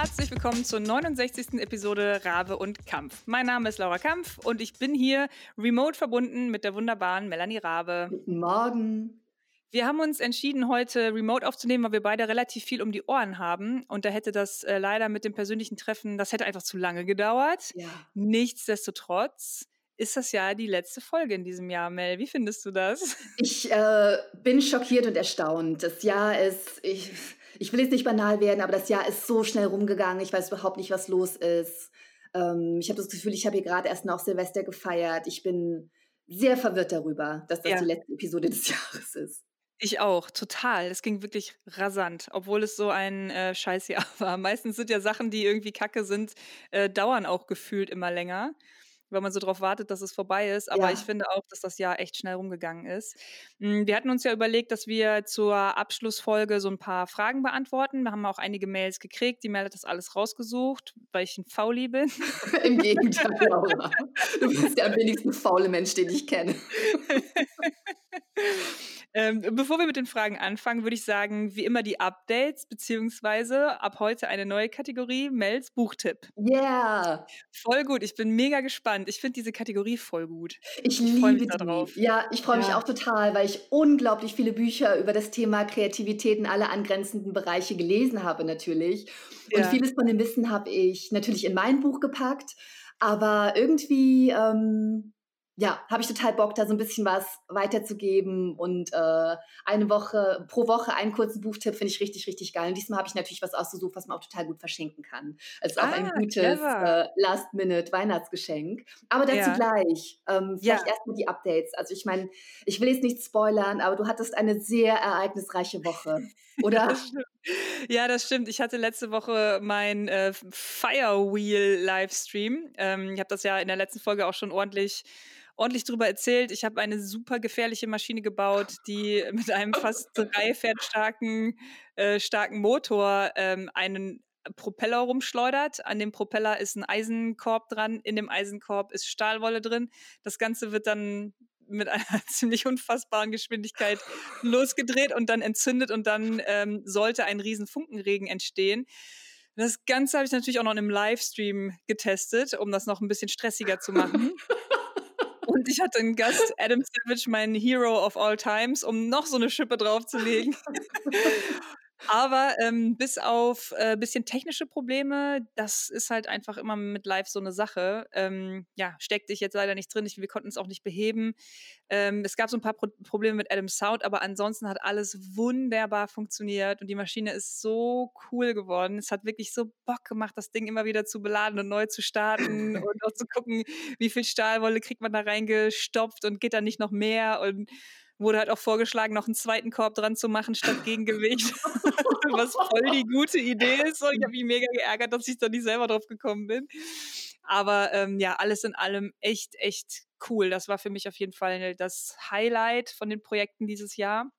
Herzlich willkommen zur 69. Episode Rabe und Kampf. Mein Name ist Laura Kampf und ich bin hier remote verbunden mit der wunderbaren Melanie Rabe. Guten Morgen. Wir haben uns entschieden, heute remote aufzunehmen, weil wir beide relativ viel um die Ohren haben. Und da hätte das äh, leider mit dem persönlichen Treffen, das hätte einfach zu lange gedauert. Ja. Nichtsdestotrotz ist das ja die letzte Folge in diesem Jahr, Mel. Wie findest du das? Ich äh, bin schockiert und erstaunt. Das Jahr ist, ich, ich will jetzt nicht banal werden, aber das Jahr ist so schnell rumgegangen. Ich weiß überhaupt nicht, was los ist. Ähm, ich habe das Gefühl, ich habe hier gerade erst noch Silvester gefeiert. Ich bin sehr verwirrt darüber, dass das Ja. die letzte Episode des Jahres ist. Ich auch, total. Es ging wirklich rasant, obwohl es so ein äh, Scheißjahr war. Meistens sind ja Sachen, die irgendwie kacke sind, äh, dauern auch gefühlt immer länger, weil man so drauf wartet, dass es vorbei ist. Aber Ja. ich finde auch, dass das Jahr echt schnell rumgegangen ist. Mm, Wir hatten uns ja überlegt, dass wir zur Abschlussfolge so ein paar Fragen beantworten. Wir haben auch einige Mails gekriegt. Die Mail hat das alles rausgesucht, weil ich ein Fauli bin. Im Gegenteil, Laura. Du bist der am wenigsten faule Mensch, den ich kenne. Ähm, bevor wir mit den Fragen anfangen, würde ich sagen, wie immer die Updates, beziehungsweise ab heute eine neue Kategorie, Mels Buchtipp. Yeah. Voll gut, ich bin mega gespannt. Ich finde diese Kategorie voll gut. Ich Ich freu mich drauf. Ja, ich freue mich Ja. auch total, weil ich unglaublich viele Bücher über das Thema Kreativität in alle angrenzenden Bereiche gelesen habe natürlich. Und Ja. vieles von dem Wissen habe ich natürlich in mein Buch gepackt, aber irgendwie ähm, ja, habe ich total Bock, da so ein bisschen was weiterzugeben und äh, eine Woche, pro Woche einen kurzen Buchtipp finde ich richtig, richtig geil. Und diesmal habe ich natürlich was ausgesucht, was man auch total gut verschenken kann. Also auch ein Ah, gutes äh, Last-Minute-Weihnachtsgeschenk. Aber dazu Ja. gleich. Ähm, Ja. vielleicht erstmal die Updates. Also ich meine, ich will jetzt nicht spoilern, aber du hattest eine sehr ereignisreiche Woche, oder? Das. Ja, das stimmt. Ich hatte letzte Woche mein äh, Firewheel-Livestream. Ähm, ich habe das ja in der letzten Folge auch schon ordentlich, ordentlich drüber erzählt. Ich habe eine super gefährliche Maschine gebaut, die mit einem fast drei Pferd starken, äh, starken Motor ähm, einen Propeller rumschleudert. An dem Propeller ist ein Eisenkorb dran. In dem Eisenkorb ist Stahlwolle drin. Das Ganze wird dann mit einer ziemlich unfassbaren Geschwindigkeit losgedreht und dann entzündet und dann ähm, sollte ein riesen Funkenregen entstehen. Das Ganze habe ich natürlich auch noch in einem Livestream getestet, um das noch ein bisschen stressiger zu machen. Ich hatte einen Gast, Adam Savage, mein Hero of all times, um noch so eine Schippe draufzulegen. Aber ähm, bis auf äh, bisschen technische Probleme, das ist halt einfach immer mit Live so eine Sache. Ähm, ja, steckte ich jetzt leider nicht drin. Ich, wir konnten es auch nicht beheben. Ähm, es gab so ein paar Pro Probleme mit Adam Sound, aber ansonsten hat alles wunderbar funktioniert und die Maschine ist so cool geworden. Es hat wirklich so Bock gemacht, das Ding immer wieder zu beladen und neu zu starten und auch zu gucken, wie viel Stahlwolle kriegt man da reingestopft und geht da nicht noch mehr und wurde halt auch vorgeschlagen, noch einen zweiten Korb dran zu machen statt Gegengewicht, was voll die gute Idee ist. Ich habe mich mega geärgert, dass ich da nicht selber drauf gekommen bin. Aber ähm, ja, alles in allem echt, echt cool. Das war für mich auf jeden Fall das Highlight von den Projekten dieses Jahr.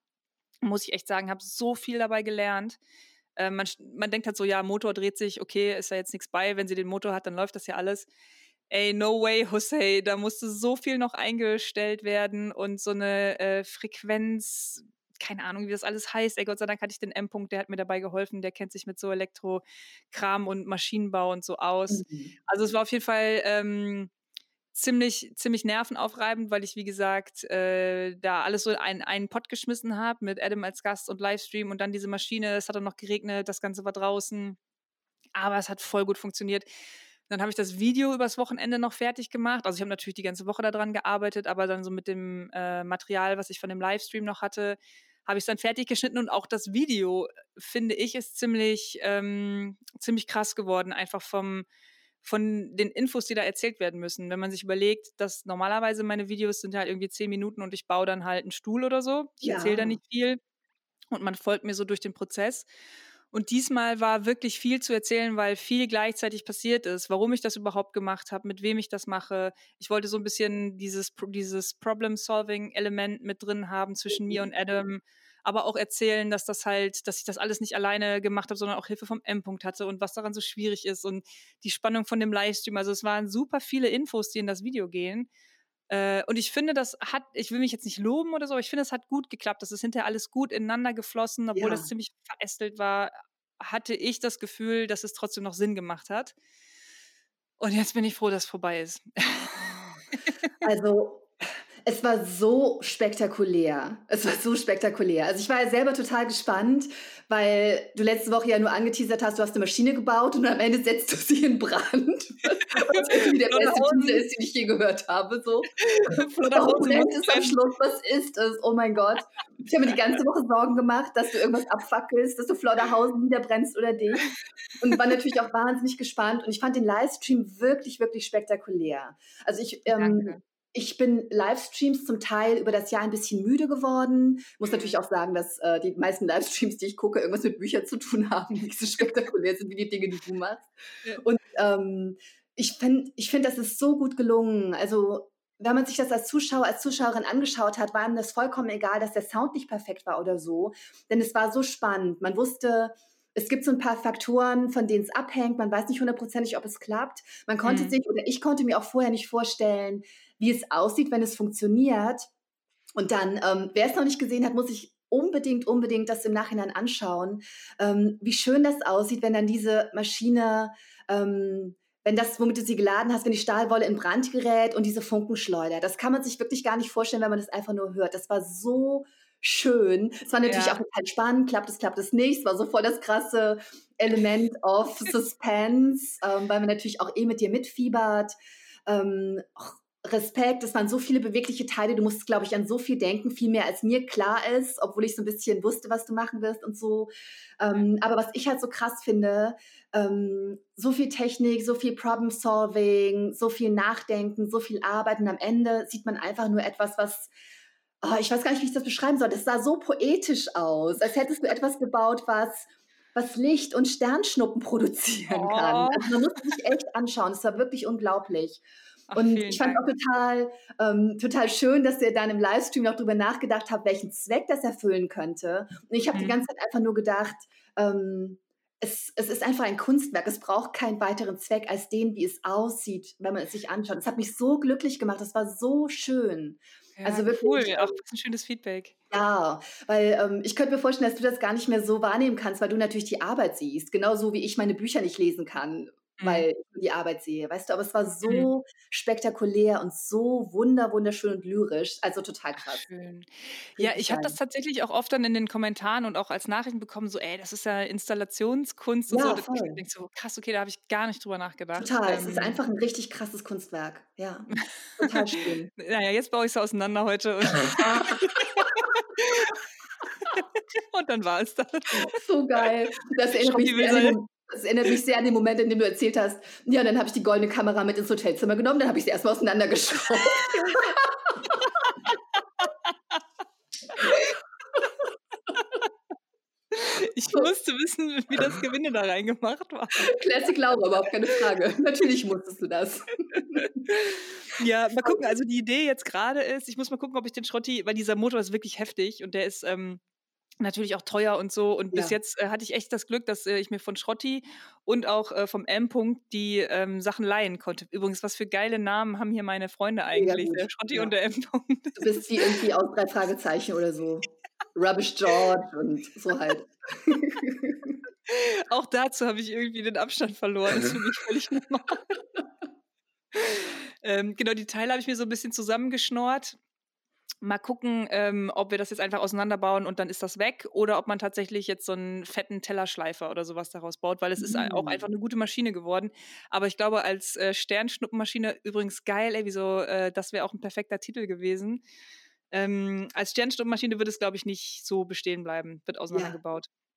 Muss ich echt sagen, habe so viel dabei gelernt. Ähm, man, man denkt halt so, ja, Motor dreht sich, okay, ist da jetzt nichts bei. Wenn sie den Motor hat, dann läuft das ja alles. Ey, no way, Jose, da musste so viel noch eingestellt werden und so eine äh, Frequenz, keine Ahnung, wie das alles heißt. Ey, Gott sei Dank hatte ich den M-Punkt, der hat mir dabei geholfen, der kennt sich mit so Elektrokram und Maschinenbau und so aus. Mhm. Also es war auf jeden Fall ähm, ziemlich, ziemlich nervenaufreibend, weil ich, wie gesagt, äh, da alles so in einen Pott geschmissen habe mit Adam als Gast und Livestream und dann diese Maschine, es hat dann noch geregnet, das Ganze war draußen. Aber es hat voll gut funktioniert. Dann habe ich das Video übers Wochenende noch fertig gemacht. Also ich habe natürlich die ganze Woche daran gearbeitet, aber dann so mit dem äh, Material, was ich von dem Livestream noch hatte, habe ich es dann fertig geschnitten und auch das Video, finde ich, ist ziemlich, ähm, ziemlich krass geworden, einfach vom, von den Infos, die da erzählt werden müssen. Wenn man sich überlegt, dass normalerweise meine Videos sind halt irgendwie zehn Minuten und ich baue dann halt einen Stuhl oder so. Ich erzähle da Ja. nicht viel und man folgt mir so durch den Prozess. Und diesmal war wirklich viel zu erzählen, weil viel gleichzeitig passiert ist. Warum ich das überhaupt gemacht habe, mit wem ich das mache. Ich wollte so ein bisschen dieses, dieses Problem-Solving-Element mit drin haben zwischen mir und Adam. Aber auch erzählen, dass das halt, dass ich das alles nicht alleine gemacht habe, sondern auch Hilfe vom M-Punkt hatte und was daran so schwierig ist und die Spannung von dem Livestream. Also es waren super viele Infos, die in das Video gehen. Äh, und ich finde, das hat, ich will mich jetzt nicht loben oder so, aber ich finde, es hat gut geklappt. Das ist hinterher alles gut ineinander geflossen, obwohl Ja. das ziemlich verästelt war. hatte ich das Gefühl, dass es trotzdem noch Sinn gemacht hat. Und jetzt bin ich froh, dass es vorbei ist. Also es war so spektakulär. Es war so spektakulär. Also ich war ja selber total gespannt, weil du letzte Woche ja nur angeteasert hast, du hast eine Maschine gebaut und am Ende setzt du sie in Brand. Was irgendwie der beste Titel ist, den ich je gehört habe. So. Warum ist am Schluss? Was ist es? Oh mein Gott. Ich habe mir die ganze Woche Sorgen gemacht, dass du irgendwas abfackelst, dass du Flodderhausen niederbrennst oder dich. Und war natürlich auch wahnsinnig gespannt. Und ich fand den Livestream wirklich, wirklich spektakulär. Also ich ähm, ich bin Livestreams zum Teil über das Jahr ein bisschen müde geworden. Muss natürlich mhm. auch sagen, dass äh, die meisten Livestreams, die ich gucke, irgendwas mit Büchern zu tun haben, die nicht so spektakulär sind wie die Dinge, die du machst. Und ähm, ich finde, ich find, das ist so gut gelungen. Also wenn man sich das als Zuschauer, als Zuschauerin angeschaut hat, war ihm das vollkommen egal, dass der Sound nicht perfekt war oder so. Denn es war so spannend. Man wusste, es gibt so ein paar Faktoren, von denen es abhängt. Man weiß nicht hundertprozentig, ob es klappt. Man konnte mhm. sich, oder ich konnte mir auch vorher nicht vorstellen, wie es aussieht, wenn es funktioniert. Und dann, ähm, wer es noch nicht gesehen hat, muss ich unbedingt, unbedingt das im Nachhinein anschauen, ähm, wie schön das aussieht, wenn dann diese Maschine, ähm, wenn das, womit du sie geladen hast, wenn die Stahlwolle in Brand gerät und diese Funkenschleuder. Das kann man sich wirklich gar nicht vorstellen, wenn man das einfach nur hört. Das war so schön. Es war natürlich ja. auch total spannend, klappt es, klappt es nicht. Es war so voll das krasse Element of Suspense, ähm, weil man natürlich auch eh mit dir mitfiebert. Ähm, Respekt, es waren so viele bewegliche Teile, du musst, glaube ich, an so viel denken, viel mehr als mir klar ist, obwohl ich so ein bisschen wusste, was du machen wirst und so. Ähm, aber was ich halt so krass finde, ähm, so viel Technik, so viel Problem-Solving, so viel Nachdenken, so viel Arbeiten. Am Ende sieht man einfach nur etwas, was oh, ich weiß gar nicht, wie ich das beschreiben soll. Das sah so poetisch aus, als hättest du etwas gebaut, was, was Licht und Sternschnuppen produzieren oh. kann. Also man muss sich echt anschauen. Es war wirklich unglaublich. Ach, und ich fand es auch total, ähm, total schön, dass ihr dann im Livestream noch darüber nachgedacht habt, welchen Zweck das erfüllen könnte. Und ich habe mhm. die ganze Zeit einfach nur gedacht, ähm, es, es, ist einfach ein Kunstwerk. Es braucht keinen weiteren Zweck als den, wie es aussieht, wenn man es sich anschaut. Es hat mich so glücklich gemacht. Es war so schön. Ja, also wirklich, cool, auch ein schönes Feedback. Ja, weil ähm, ich könnte mir vorstellen, dass du das gar nicht mehr so wahrnehmen kannst, weil du natürlich die Arbeit siehst. Genauso wie ich meine Bücher nicht lesen kann. Weil ich die Arbeit sehe, weißt du, aber es war mhm. so mhm. spektakulär und so wunder, wunderschön und lyrisch, also total krass. Schön. Ja, ich habe das tatsächlich auch oft dann in den Kommentaren und auch als Nachrichten bekommen, so, ey, das ist ja Installationskunst und ja, so. Voll. Ich denke so, krass, okay, da habe ich gar nicht drüber nachgedacht. Total, ähm, es ist ähm. einfach ein richtig krasses Kunstwerk, ja, total schön. naja, jetzt baue ich es auseinander heute. Und, dann war es das. So geil. Das erinnert mich sehr das erinnert mich sehr an den Moment, in dem du erzählt hast, ja, dann habe ich die goldene Kamera mit ins Hotelzimmer genommen, dann habe ich sie erstmal auseinandergeschraubt. Ich musste wissen, wie das Gewinde da reingemacht war. Classic Laura, überhaupt keine Frage. Natürlich musstest du das. Ja, mal gucken. Also die Idee jetzt gerade ist, ich muss mal gucken, ob ich den Schrotti, weil dieser Motor ist wirklich heftig und der ist ähm, natürlich auch teuer und so. Und ja. bis jetzt äh, hatte ich echt das Glück, dass äh, ich mir von Schrotti und auch äh, vom M-Punkt die ähm, Sachen leihen konnte. Übrigens, was für geile Namen haben hier meine Freunde eigentlich, der Schrotti ja. und der M-Punkt. Du bist wie irgendwie aus drei Fragezeichen oder so. Rubbish George und so halt. auch dazu habe ich irgendwie den Abstand verloren. Das ist für mich völlig normal. ähm, genau, die Teile habe ich mir so ein bisschen zusammengeschnort mal gucken, ähm, ob wir das jetzt einfach auseinanderbauen und dann ist das weg oder ob man tatsächlich jetzt so einen fetten Tellerschleifer oder sowas daraus baut, weil es mhm. ist auch einfach eine gute Maschine geworden. Aber ich glaube, als äh, Sternschnuppenmaschine übrigens geil, ey, wieso, äh, das wäre auch ein perfekter Titel gewesen. Ähm, als Sternschnuppenmaschine wird es, glaube ich, nicht so bestehen bleiben, wird auseinandergebaut. Ja.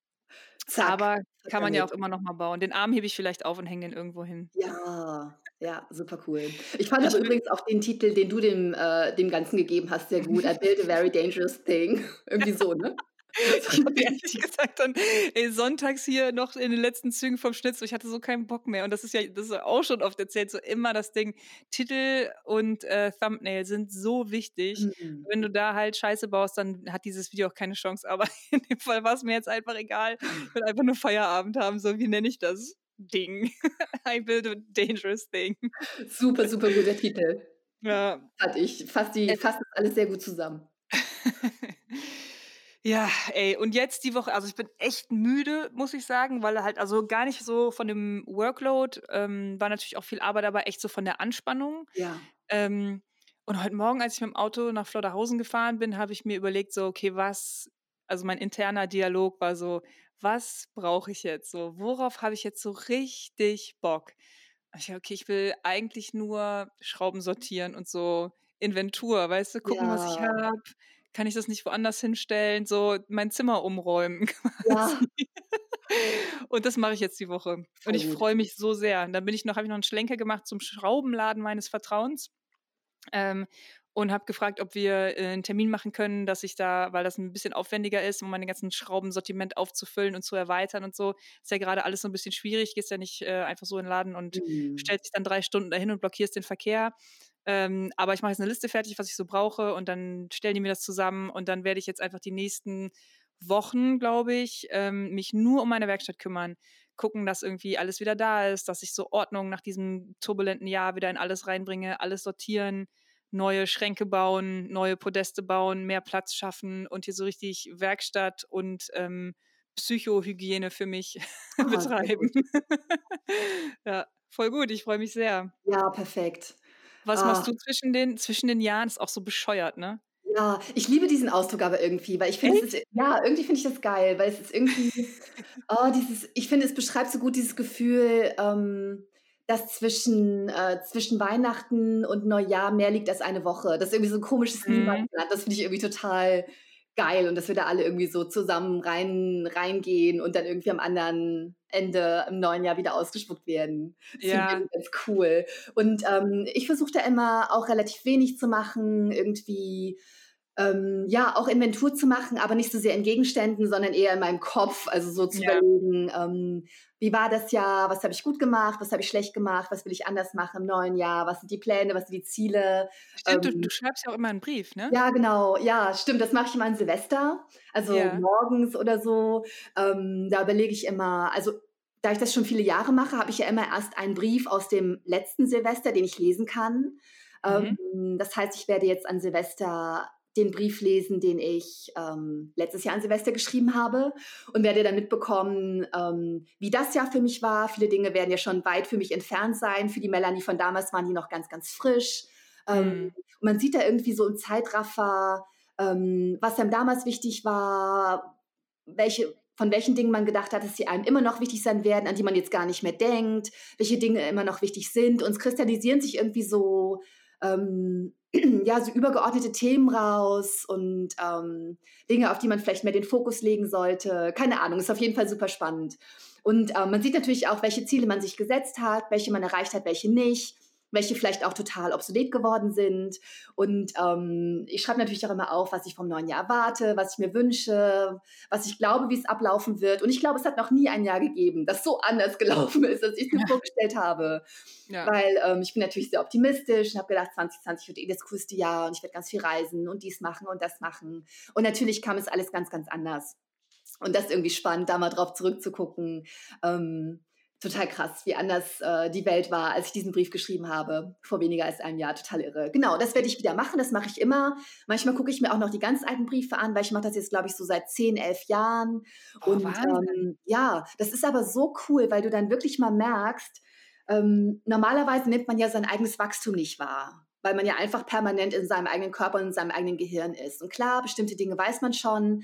Zack, Aber kann man ja auch immer noch mal bauen. Den Arm hebe ich vielleicht auf und hänge den irgendwo hin. Ja, ja, super cool. Ich fand aber übrigens auch den Titel, den du dem, äh, dem Ganzen gegeben hast, sehr gut. I built a very dangerous thing. Irgendwie so, ne? Ich habe ehrlich gesagt dann ey, sonntags hier noch in den letzten Zügen vom Schnitzel, ich hatte so keinen Bock mehr. Und das ist ja, das ist auch schon oft erzählt, so immer das Ding. Titel und äh, Thumbnail sind so wichtig. Mhm. Wenn du da halt Scheiße baust, dann hat dieses Video auch keine Chance. Aber in dem Fall war es mir jetzt einfach egal. Ich will einfach nur Feierabend haben. So, wie nenne ich das? Ding. I build a dangerous thing. Super, super guter Titel. Ja. Hatte ich. Fasst, die, fasst das alles sehr gut zusammen. Ja, ey, und jetzt die Woche, also ich bin echt müde, muss ich sagen, weil halt also gar nicht so von dem Workload, ähm, war natürlich auch viel Arbeit, aber echt so von der Anspannung. Ja. Ähm, und heute Morgen, als ich mit dem Auto nach Flodderhausen gefahren bin, habe ich mir überlegt, so, okay, was, also mein interner Dialog war so, was brauche ich jetzt so? Worauf habe ich jetzt so richtig Bock? Ich dachte, okay, ich will eigentlich nur Schrauben sortieren und so Inventur, weißt du, gucken, was ich Ja. habe. Kann ich das nicht woanders hinstellen? So mein Zimmer umräumen Ja. Und das mache ich jetzt die Woche. Und ich freue mich so sehr. Und dann bin ich noch, habe ich noch einen Schlenker gemacht zum Schraubenladen meines Vertrauens. Ähm, und habe gefragt, ob wir äh, einen Termin machen können, dass ich da, weil das ein bisschen aufwendiger ist, um meine ganzen Schraubensortiment aufzufüllen und zu erweitern und so. Ist ja gerade alles so ein bisschen schwierig. Gehst ja nicht äh, einfach so in den Laden und Mhm. stellst dich dann drei Stunden dahin und blockierst den Verkehr. Ähm, aber ich mache jetzt eine Liste fertig, was ich so brauche und dann stellen die mir das zusammen und dann werde ich jetzt einfach die nächsten Wochen, glaube ich, ähm, mich nur um meine Werkstatt kümmern. Gucken, dass irgendwie alles wieder da ist, dass ich so Ordnung nach diesem turbulenten Jahr wieder in alles reinbringe, alles sortieren, neue Schränke bauen, neue Podeste bauen, mehr Platz schaffen und hier so richtig Werkstatt und ähm, Psychohygiene für mich Ah, betreiben. ja, voll gut. Ich freue mich sehr. Ja, perfekt. Was machst Ah. du zwischen den, zwischen den Jahren? Ist auch so bescheuert, ne? Ja, ich liebe diesen Ausdruck aber irgendwie, weil ich finde, ja, irgendwie finde ich das geil, weil es ist irgendwie oh, dieses ich finde, es beschreibt so gut dieses Gefühl, ähm, dass zwischen äh, zwischen Weihnachten und Neujahr mehr liegt als eine Woche. Das ist irgendwie so 'n komisches Mhm. Niemandsland. Das finde ich irgendwie total geil und dass wir da alle irgendwie so zusammen rein reingehen und dann irgendwie am anderen Ende im neuen Jahr wieder ausgespuckt werden. Das finde ich Ja. ganz cool. Und, ähm, ich versuche da immer auch relativ wenig zu machen, irgendwie, ähm, ja, auch Inventur zu machen, aber nicht so sehr in Gegenständen, sondern eher in meinem Kopf. Also so zu Ja. überlegen, ähm, wie war das Jahr, was habe ich gut gemacht, was habe ich schlecht gemacht, was will ich anders machen im neuen Jahr, was sind die Pläne, was sind die Ziele. Stimmt, du, Ähm, du schreibst ja auch immer einen Brief, ne? ja, genau, ja, stimmt, das mache ich immer an Silvester, also Ja. morgens oder so. Ähm, da überlege ich immer, also da ich das schon viele Jahre mache, habe ich ja immer erst einen Brief aus dem letzten Silvester, den ich lesen kann. Mhm. Ähm, das heißt, ich werde jetzt an Silvester den Brief lesen, den ich ähm, letztes Jahr an Silvester geschrieben habe und werde dann mitbekommen, ähm, wie das Jahr für mich war. Viele Dinge werden ja schon weit für mich entfernt sein. Für die Melanie von damals waren die noch ganz, ganz frisch. Ähm, Mhm. und man sieht da irgendwie so im Zeitraffer, ähm, was einem damals wichtig war, welche, von welchen Dingen man gedacht hat, dass sie einem immer noch wichtig sein werden, an die man jetzt gar nicht mehr denkt, welche Dinge immer noch wichtig sind. Und es kristallisieren sich irgendwie so, ähm, ja, so übergeordnete Themen raus und ähm, Dinge, auf die man vielleicht mehr den Fokus legen sollte. Keine Ahnung, ist auf jeden Fall super spannend. Und ähm, man sieht natürlich auch, welche Ziele man sich gesetzt hat, welche man erreicht hat, welche nicht welche vielleicht auch total obsolet geworden sind. Und ähm, ich schreibe natürlich auch immer auf, was ich vom neuen Jahr erwarte, was ich mir wünsche, was ich glaube, wie es ablaufen wird. Und ich glaube, es hat noch nie ein Jahr gegeben, das so anders gelaufen ist, als ich es mir vorgestellt habe. Ja. Weil ähm, ich bin natürlich sehr optimistisch und habe gedacht, 2020 wird eh das coolste Jahr und ich werde ganz viel reisen und dies machen und das machen. Und natürlich kam es alles ganz, ganz anders. Und das ist irgendwie spannend, da mal drauf zurückzugucken. Ähm, total krass, wie anders äh, die Welt war, als ich diesen Brief geschrieben habe, vor weniger als einem Jahr. Total irre. Genau, das werde ich wieder machen, das mache ich immer. Manchmal gucke ich mir auch noch die ganz alten Briefe an, weil ich mache das jetzt, glaube ich, so seit 10, 11 Jahren. Oh, Und ähm, ja, das ist aber so cool, weil du dann wirklich mal merkst, ähm, normalerweise nimmt man ja sein eigenes Wachstum nicht wahr, weil man ja einfach permanent in seinem eigenen Körper und in seinem eigenen Gehirn ist. Und klar, bestimmte Dinge weiß man schon,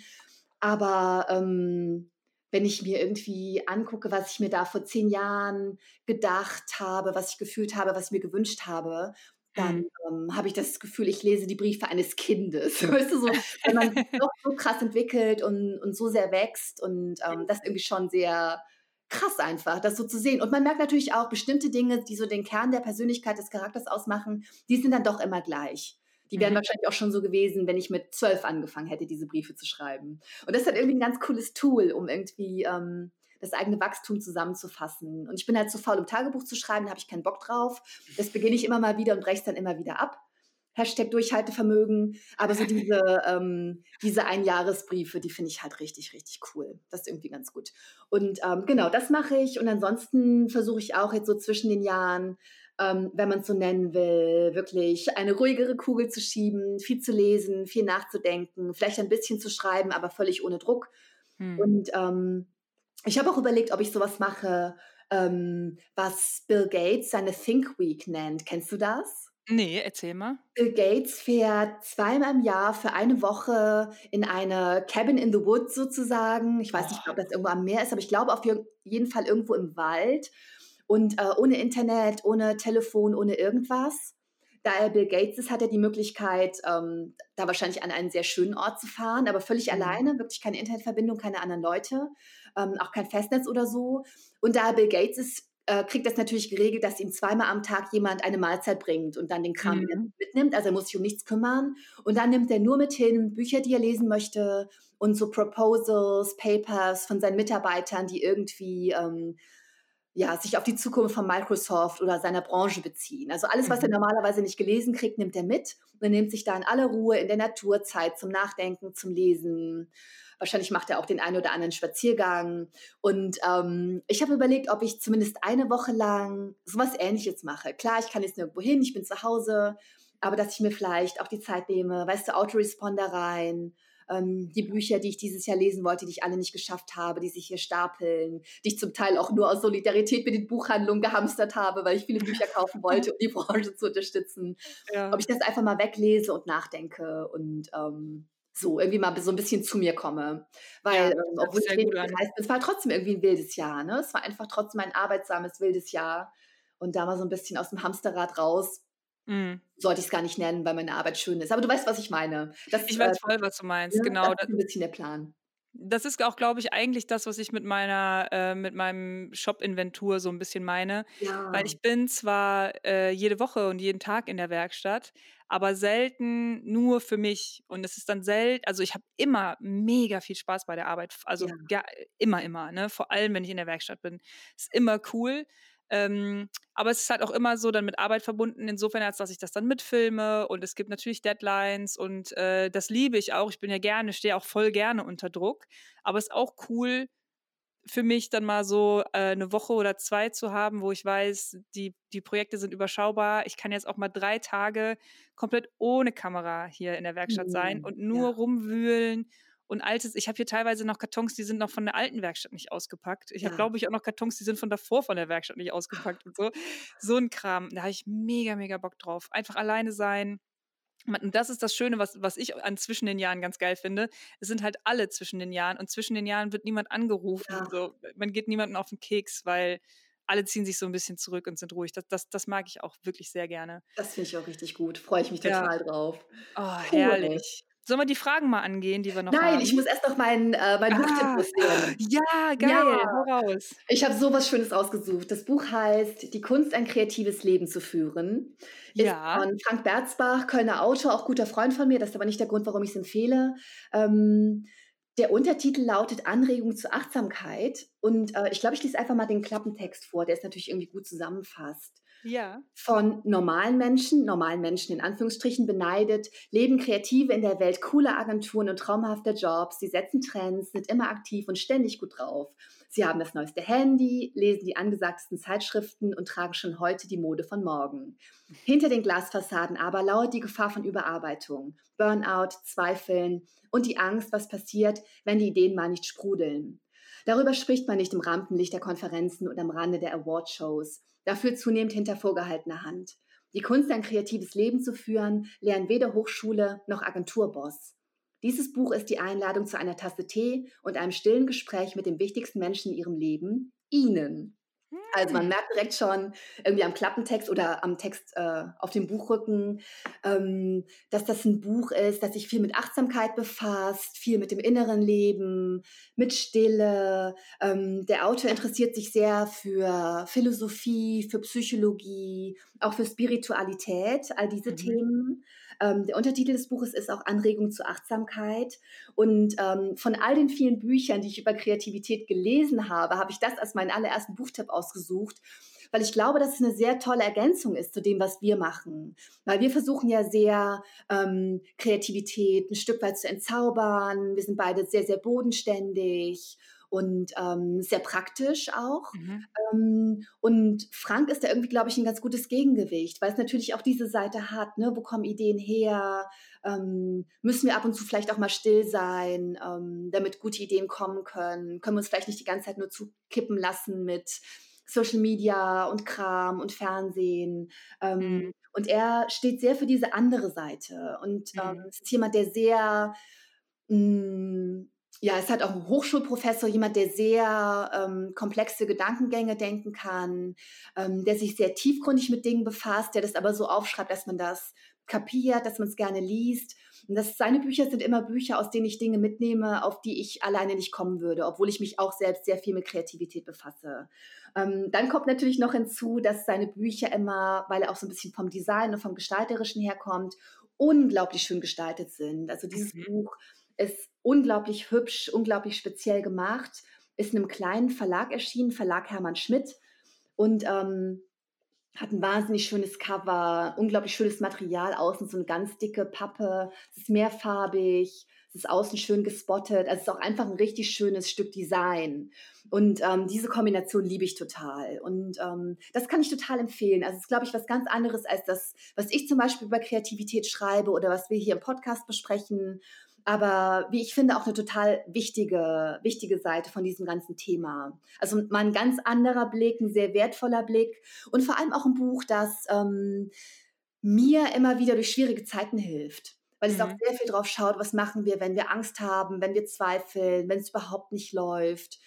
aber ähm, wenn ich mir irgendwie angucke, was ich mir da vor zehn Jahren gedacht habe, was ich gefühlt habe, was ich mir gewünscht habe, dann Mhm. ähm, habe ich das Gefühl, ich lese die Briefe eines Kindes. Weißt du, so, wenn man sich doch so krass entwickelt und, und so sehr wächst und ähm, das ist irgendwie schon sehr krass einfach, das so zu sehen. Und man merkt natürlich auch bestimmte Dinge, die so den Kern der Persönlichkeit des Charakters ausmachen, die sind dann doch immer gleich. Die wären Mhm. wahrscheinlich auch schon so gewesen, wenn ich mit zwölf angefangen hätte, diese Briefe zu schreiben. Und das ist halt irgendwie ein ganz cooles Tool, um irgendwie ähm, das eigene Wachstum zusammenzufassen. Und ich bin halt zu faul, um Tagebuch zu schreiben, da habe ich keinen Bock drauf. Das beginne ich immer mal wieder und breche es dann immer wieder ab. Hashtag Durchhaltevermögen. Aber so diese, ähm, diese Einjahresbriefe, die finde ich halt richtig, richtig cool. Das ist irgendwie ganz gut. Und ähm, genau, das mache ich. Und ansonsten versuche ich auch jetzt so zwischen den Jahren ähm, wenn man es so nennen will, wirklich eine ruhigere Kugel zu schieben, viel zu lesen, viel nachzudenken, vielleicht ein bisschen zu schreiben, aber völlig ohne Druck. Hm. Und ähm, ich habe auch überlegt, ob ich sowas mache, ähm, was Bill Gates seine Think Week nennt. Kennst du das? Nee, erzähl mal. Bill Gates fährt zweimal im Jahr für eine Woche in eine Cabin in the Woods sozusagen. Ich weiß nicht, ob das irgendwo am Meer ist, aber ich glaube auf jeden Fall irgendwo im Wald. Und äh, ohne Internet, ohne Telefon, ohne irgendwas. Da er Bill Gates ist, hat er die Möglichkeit, ähm, da wahrscheinlich an einen sehr schönen Ort zu fahren, aber völlig mhm. alleine, wirklich keine Internetverbindung, keine anderen Leute, ähm, auch kein Festnetz oder so. Und da er Bill Gates ist, äh, kriegt das natürlich geregelt, dass ihm zweimal am Tag jemand eine Mahlzeit bringt und dann den Kram mhm. mitnimmt. Also er muss sich um nichts kümmern. Und dann nimmt er nur mit hin Bücher, die er lesen möchte und so Proposals, Papers von seinen Mitarbeitern, die irgendwie ähm, ja, sich auf die Zukunft von Microsoft oder seiner Branche beziehen. Also alles, was er mhm. normalerweise nicht gelesen kriegt, nimmt er mit und er nimmt sich da in aller Ruhe in der Naturzeit zum Nachdenken, zum Lesen Wahrscheinlich macht er auch den einen oder anderen Spaziergang. Und ähm, ich habe überlegt, ob ich zumindest eine Woche lang sowas Ähnliches mache. Klar, ich kann jetzt nirgendwo hin, ich bin zu Hause, aber dass ich mir vielleicht auch die Zeit nehme, weißt du, Autoresponder rein, ähm, die Bücher, die ich dieses Jahr lesen wollte, die ich alle nicht geschafft habe, die sich hier stapeln, die ich zum Teil auch nur aus Solidarität mit den Buchhandlungen gehamstert habe, weil ich viele Bücher kaufen wollte, um die Branche zu unterstützen. Ja. Ob ich das einfach mal weglese und nachdenke und ähm, so irgendwie mal so ein bisschen zu mir komme. Weil, ja, ähm, obwohl es heißt, es war trotzdem irgendwie ein wildes Jahr. Ne? Es war einfach trotzdem ein arbeitsames, wildes Jahr. Und da mal so ein bisschen aus dem Hamsterrad raus. Mhm. Sollte ich es gar nicht nennen, weil meine Arbeit schön ist. Aber du weißt, was ich meine. Das, ich weiß äh, voll, was du meinst. Ja, genau. Das ist ein bisschen der Plan. Das ist auch, glaube ich, eigentlich das, was ich mit meiner, äh, mit meinem Shop-Inventur so ein bisschen meine. Ja. Weil ich bin zwar äh, jede Woche und jeden Tag in der Werkstatt, aber selten nur für mich. Und es ist dann selten, also ich habe immer mega viel Spaß bei der Arbeit. Also ja. ja. immer, immer, ne? Vor allem, wenn ich in der Werkstatt bin. Ist immer cool. Ähm, aber es ist halt auch immer so dann mit Arbeit verbunden, insofern, als dass ich das dann mitfilme und es gibt natürlich Deadlines und äh, das liebe ich auch. Ich bin ja gerne, stehe auch voll gerne unter Druck. Aber es ist auch cool, für mich dann mal so äh, eine Woche oder zwei zu haben, wo ich weiß, die, die Projekte sind überschaubar. Ich kann jetzt auch mal drei Tage komplett ohne Kamera hier in der Werkstatt mhm. sein und nur ja. rumwühlen und altes. Ich habe hier teilweise noch Kartons, die sind noch von der alten Werkstatt nicht ausgepackt. Ich ja. habe, glaube ich, auch noch Kartons, die sind von davor von der Werkstatt nicht ausgepackt und so. So ein Kram. Da habe ich mega, mega Bock drauf. Einfach alleine sein und das ist das Schöne, was, was ich an zwischen den Jahren ganz geil finde. Es sind halt alle zwischen den Jahren und zwischen den Jahren wird niemand angerufen. Ja. So, man geht niemandem auf den Keks, weil alle ziehen sich so ein bisschen zurück und sind ruhig. Das, das, das mag ich auch wirklich sehr gerne. Das finde ich auch richtig gut. Freue ich mich total ja. drauf. Oh, herrlich. Sollen wir die Fragen mal angehen, die wir noch Nein, haben? Nein, ich muss erst noch mein, äh, mein ah, Buchtipp sehen. Ja, geil. Ja. Raus. Ich habe so was Schönes ausgesucht. Das Buch heißt Die Kunst, ein kreatives Leben zu führen. Ist ja. von Frank Berzbach, Kölner Autor, auch guter Freund von mir. Das ist aber nicht der Grund, warum ich es empfehle. Ähm, der Untertitel lautet Anregung zur Achtsamkeit. Und äh, ich glaube, ich lese einfach mal den Klappentext vor, der ist natürlich irgendwie gut zusammenfasst ja. von normalen Menschen, normalen Menschen in Anführungsstrichen beneidet, leben Kreative in der Welt cooler Agenturen und traumhafter Jobs. Sie setzen Trends, sind immer aktiv und ständig gut drauf. Sie haben das neueste Handy, lesen die angesagtesten Zeitschriften und tragen schon heute die Mode von morgen. Hinter den Glasfassaden aber lauert die Gefahr von Überarbeitung, Burnout, Zweifeln und die Angst, was passiert, wenn die Ideen mal nicht sprudeln. Darüber spricht man nicht im Rampenlicht der Konferenzen und am Rande der Awardshows dafür zunehmend hinter vorgehaltener Hand. Die Kunst, ein kreatives Leben zu führen, lernen weder Hochschule noch Agenturboss. Dieses Buch ist die Einladung zu einer Tasse Tee und einem stillen Gespräch mit dem wichtigsten Menschen in ihrem Leben, Ihnen. Also man hm. merkt direkt schon irgendwie am Klappentext oder am Text äh, auf dem Buchrücken, ähm, dass das ein Buch ist, das sich viel mit Achtsamkeit befasst, viel mit dem inneren Leben, mit Stille. Ähm, der Autor interessiert sich sehr für Philosophie, für Psychologie, auch für Spiritualität, all diese mhm. Themen. Ähm, der Untertitel des Buches ist auch Anregung zur Achtsamkeit. Und ähm, von all den vielen Büchern, die ich über Kreativität gelesen habe, habe ich das als meinen allerersten Buchtipp ausgesucht weil ich glaube, dass es eine sehr tolle Ergänzung ist zu dem, was wir machen. Weil wir versuchen ja sehr, ähm, Kreativität ein Stück weit zu entzaubern. Wir sind beide sehr, sehr bodenständig und ähm, sehr praktisch auch. Mhm. Ähm, und Frank ist da irgendwie, glaube ich, ein ganz gutes Gegengewicht, weil es natürlich auch diese Seite hat, ne? wo kommen Ideen her, ähm, müssen wir ab und zu vielleicht auch mal still sein, ähm, damit gute Ideen kommen können, können wir uns vielleicht nicht die ganze Zeit nur zukippen lassen mit Social Media und Kram und Fernsehen. Ähm, mhm. Und er steht sehr für diese andere Seite. Und ähm, mhm. ist jemand, der sehr, mh, hm, ja, ist halt auch ein Hochschulprofessor, jemand, der sehr ähm, komplexe Gedankengänge denken kann, ähm, der sich sehr tiefgründig mit Dingen befasst, der das aber so aufschreibt, dass man das kapiert, dass man es gerne liest. Und das, seine Bücher sind immer Bücher, aus denen ich Dinge mitnehme, auf die ich alleine nicht kommen würde, obwohl ich mich auch selbst sehr viel mit Kreativität befasse. Ähm, dann kommt natürlich noch hinzu, dass seine Bücher immer, weil er auch so ein bisschen vom Design und vom Gestalterischen herkommt, unglaublich schön gestaltet sind. Also dieses mhm. Buch ist unglaublich hübsch, unglaublich speziell gemacht, ist in einem kleinen Verlag erschienen, Verlag Hermann Schmidt. Und ähm, hat ein wahnsinnig schönes Cover, unglaublich schönes Material, außen so eine ganz dicke Pappe, es ist mehrfarbig, es ist außen schön gespottet, also es ist auch einfach ein richtig schönes Stück Design. Und ähm, diese Kombination liebe ich total. Und ähm, das kann ich total empfehlen. Also es ist, glaube ich, was ganz anderes als das, was ich zum Beispiel über Kreativität schreibe oder was wir hier im Podcast besprechen aber wie ich finde auch eine total wichtige, wichtige Seite von diesem ganzen Thema. Also mal ein ganz anderer Blick, ein sehr wertvoller Blick und vor allem auch ein Buch, das ähm, mir immer wieder durch schwierige Zeiten hilft. Weil es mhm. auch sehr viel drauf schaut, was machen wir, wenn wir Angst haben, wenn wir zweifeln, wenn es überhaupt nicht läuft.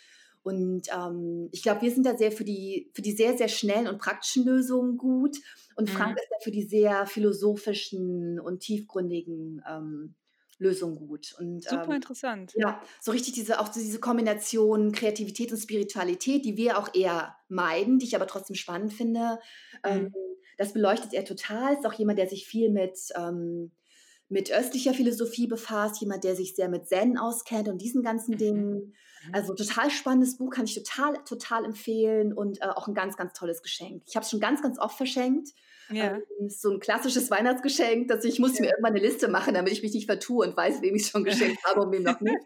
Und ähm, ich glaube, wir sind da sehr für die, für die sehr, sehr schnellen und praktischen Lösungen gut. Und Frank mhm. ist da für die sehr philosophischen und tiefgründigen ähm, Lösung gut. Und, Super ähm, interessant. Ja, so richtig diese, auch diese Kombination Kreativität und Spiritualität, die wir auch eher meiden, die ich aber trotzdem spannend finde. Ähm, mhm. Ähm, das beleuchtet er total. Ist auch jemand, der sich viel mit, ähm, mit östlicher Philosophie befasst, jemand, der sich sehr mit Zen auskennt und diesen ganzen mhm. Dingen. Mhm. Also total spannendes Buch, kann ich total, total empfehlen und äh, auch ein ganz, ganz tolles Geschenk. Ich habe es schon ganz, ganz oft verschenkt. Ja. Ähm, so ein klassisches Weihnachtsgeschenk, dass ich muss ja. mir irgendwann eine Liste machen, damit ich mich nicht vertue und weiß, wem ich es schon geschenkt habe und wem noch nicht.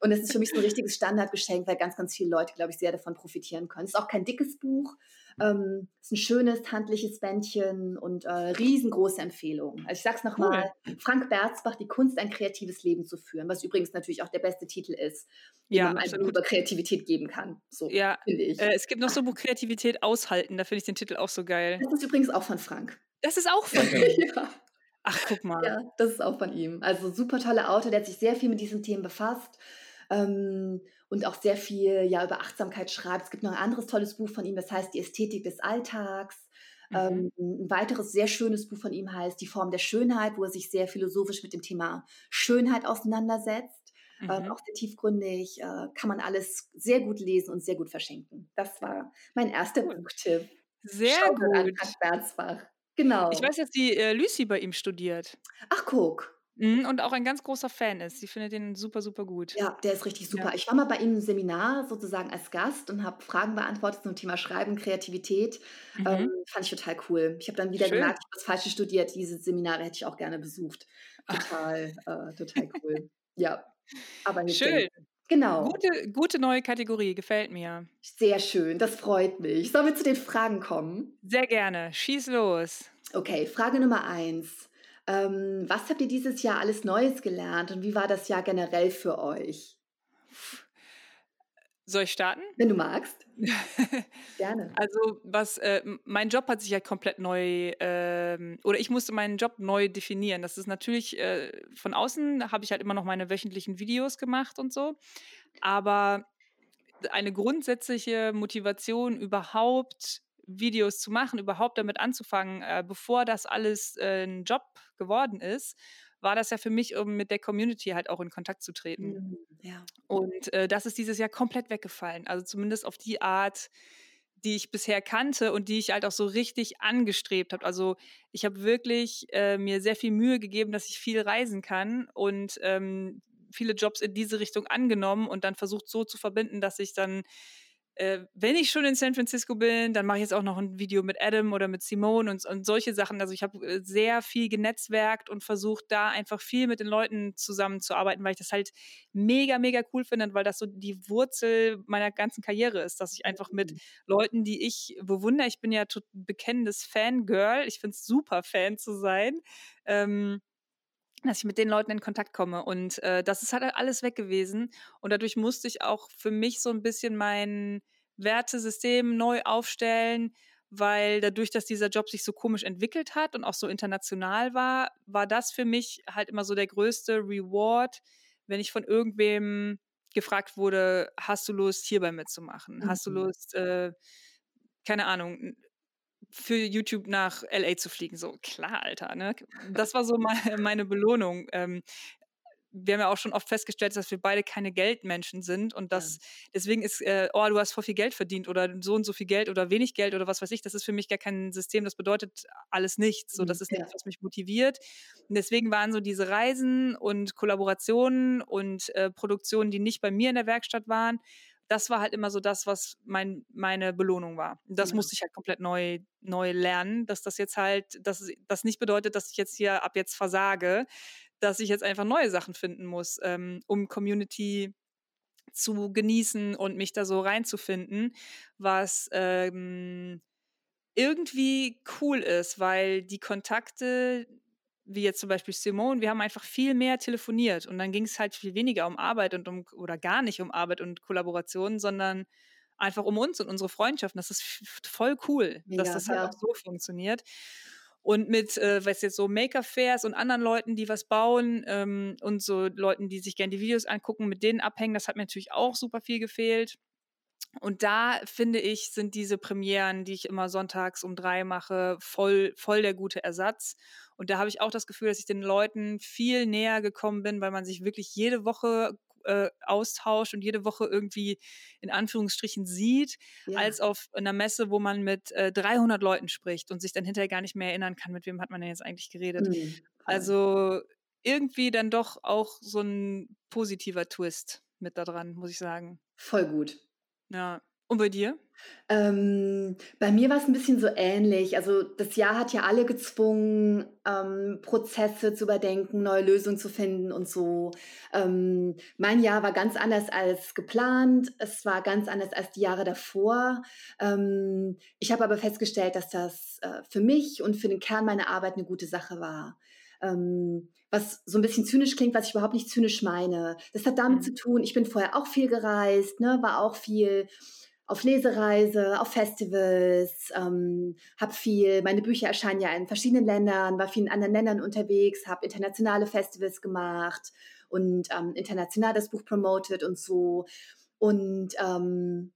Und es ist für mich so ein richtiges Standardgeschenk, weil ganz, ganz viele Leute, glaube ich, sehr davon profitieren können. Es ist auch kein dickes Buch. Ähm, ist ein schönes, handliches Bändchen und äh, riesengroße Empfehlung. Also ich sag's nochmal, cool. Frank Berzbach, die Kunst, ein kreatives Leben zu führen, was übrigens natürlich auch der beste Titel ist, den ja, man einfach über Kreativität geben kann. So, ja, finde ich. Äh, es gibt noch so ein Buch Kreativität aushalten, da finde ich den Titel auch so geil. Das ist übrigens auch von Frank. Das ist auch von ihm? ja. Ach, guck mal. Ja, das ist auch von ihm. Also super toller Autor, der hat sich sehr viel mit diesen Themen befasst. Ähm, und auch sehr viel ja, über Achtsamkeit schreibt. Es gibt noch ein anderes tolles Buch von ihm, das heißt Die Ästhetik des Alltags. Mhm. Ähm, ein weiteres sehr schönes Buch von ihm heißt Die Form der Schönheit, wo er sich sehr philosophisch mit dem Thema Schönheit auseinandersetzt. Ähm, mhm. Ähm, auch sehr tiefgründig, äh, kann man alles sehr gut lesen und sehr gut verschenken. Das war mein erster cool. Buchtipp. Sehr Schau gut. An Genau. Ich weiß, dass die äh, Lucy bei ihm studiert. Ach, guck. Mhm, und auch ein ganz großer Fan ist. Sie findet den super, super gut. Ja, der ist richtig super. Ja. Ich war mal bei ihm im Seminar sozusagen als Gast und habe Fragen beantwortet zum Thema Schreiben, Kreativität. Mhm. Ähm, fand ich total cool. Ich habe dann wieder Schön. gemerkt, ich habe das Falsche studiert. Diese Seminare hätte ich auch gerne besucht. Total, äh, total cool. ja, aber Schön. Genau. Gute, gute neue Kategorie, gefällt mir. Sehr schön, das freut mich. Sollen wir zu den Fragen kommen? Sehr gerne. Schieß los. Okay, Frage Nummer eins. Ähm, was habt ihr dieses Jahr alles Neues gelernt und wie war das Jahr generell für euch? Soll ich starten? Wenn du magst. Gerne. Also, was, äh, mein Job hat sich ja komplett neu, äh, oder ich musste meinen Job neu definieren. Das ist natürlich, äh, von außen habe ich halt immer noch meine wöchentlichen Videos gemacht und so. Aber eine grundsätzliche Motivation überhaupt Videos zu machen, überhaupt damit anzufangen, äh, bevor das alles äh, ein Job geworden ist, war das ja für mich, um mit der Community halt auch in Kontakt zu treten. Mhm, ja. Und äh, das ist dieses Jahr komplett weggefallen. Also zumindest auf die Art, die ich bisher kannte und die ich halt auch so richtig angestrebt habe. Also ich habe wirklich äh, mir sehr viel Mühe gegeben, dass ich viel reisen kann und ähm, viele Jobs in diese Richtung angenommen und dann versucht so zu verbinden, dass ich dann äh, wenn ich schon in San Francisco bin, dann mache ich jetzt auch noch ein Video mit Adam oder mit Simone und, und solche Sachen. Also ich habe äh, sehr viel genetzwerkt und versucht, da einfach viel mit den Leuten zusammenzuarbeiten, weil ich das halt mega, mega cool finde, weil das so die Wurzel meiner ganzen Karriere ist, dass ich einfach mit mhm. Leuten, die ich bewundere, ich bin ja bekennendes Fangirl, ich finde es super, Fan zu sein. Ähm, dass ich mit den Leuten in Kontakt komme. Und äh, das ist halt alles weg gewesen. Und dadurch musste ich auch für mich so ein bisschen mein Wertesystem neu aufstellen, weil dadurch, dass dieser Job sich so komisch entwickelt hat und auch so international war, war das für mich halt immer so der größte Reward, wenn ich von irgendwem gefragt wurde, hast du Lust, hierbei mitzumachen? Hast du mhm. Lust, äh, keine Ahnung, für YouTube nach LA zu fliegen. So, klar, Alter. Ne? Das war so meine, meine Belohnung. Ähm, wir haben ja auch schon oft festgestellt, dass wir beide keine Geldmenschen sind und das ja. deswegen ist, äh, oh, du hast voll viel Geld verdient oder so und so viel Geld oder wenig Geld oder was weiß ich, das ist für mich gar kein System, das bedeutet alles nichts. So, das mhm, ist ja. nichts, was mich motiviert. Und deswegen waren so diese Reisen und Kollaborationen und äh, Produktionen, die nicht bei mir in der Werkstatt waren, das war halt immer so das, was mein, meine Belohnung war. Das ja. musste ich halt komplett neu, neu lernen, dass das jetzt halt, dass das nicht bedeutet, dass ich jetzt hier ab jetzt versage, dass ich jetzt einfach neue Sachen finden muss, ähm, um Community zu genießen und mich da so reinzufinden, was ähm, irgendwie cool ist, weil die Kontakte, wie jetzt zum Beispiel Simone, wir haben einfach viel mehr telefoniert und dann ging es halt viel weniger um Arbeit und um oder gar nicht um Arbeit und Kollaboration, sondern einfach um uns und unsere Freundschaften. Das ist voll cool, Mega, dass das halt ja. auch so funktioniert. Und mit, äh, was jetzt so Maker-Fairs und anderen Leuten, die was bauen ähm, und so Leuten, die sich gerne die Videos angucken, mit denen abhängen, das hat mir natürlich auch super viel gefehlt. Und da finde ich, sind diese Premieren, die ich immer sonntags um drei mache, voll, voll der gute Ersatz. Und da habe ich auch das Gefühl, dass ich den Leuten viel näher gekommen bin, weil man sich wirklich jede Woche äh, austauscht und jede Woche irgendwie in Anführungsstrichen sieht, ja. als auf einer Messe, wo man mit äh, 300 Leuten spricht und sich dann hinterher gar nicht mehr erinnern kann, mit wem hat man denn jetzt eigentlich geredet. Mhm. Also irgendwie dann doch auch so ein positiver Twist mit da dran, muss ich sagen. Voll gut. Ja. Und bei dir? Ähm, bei mir war es ein bisschen so ähnlich. Also das Jahr hat ja alle gezwungen, ähm, Prozesse zu überdenken, neue Lösungen zu finden und so. Ähm, mein Jahr war ganz anders als geplant. Es war ganz anders als die Jahre davor. Ähm, ich habe aber festgestellt, dass das äh, für mich und für den Kern meiner Arbeit eine gute Sache war. Ähm, was so ein bisschen zynisch klingt, was ich überhaupt nicht zynisch meine. Das hat damit mhm. zu tun, ich bin vorher auch viel gereist, ne, war auch viel auf Lesereise, auf Festivals, ähm, habe viel, meine Bücher erscheinen ja in verschiedenen Ländern, war viel in anderen Ländern unterwegs, habe internationale Festivals gemacht und ähm, international das Buch promoted und so. Und ähm,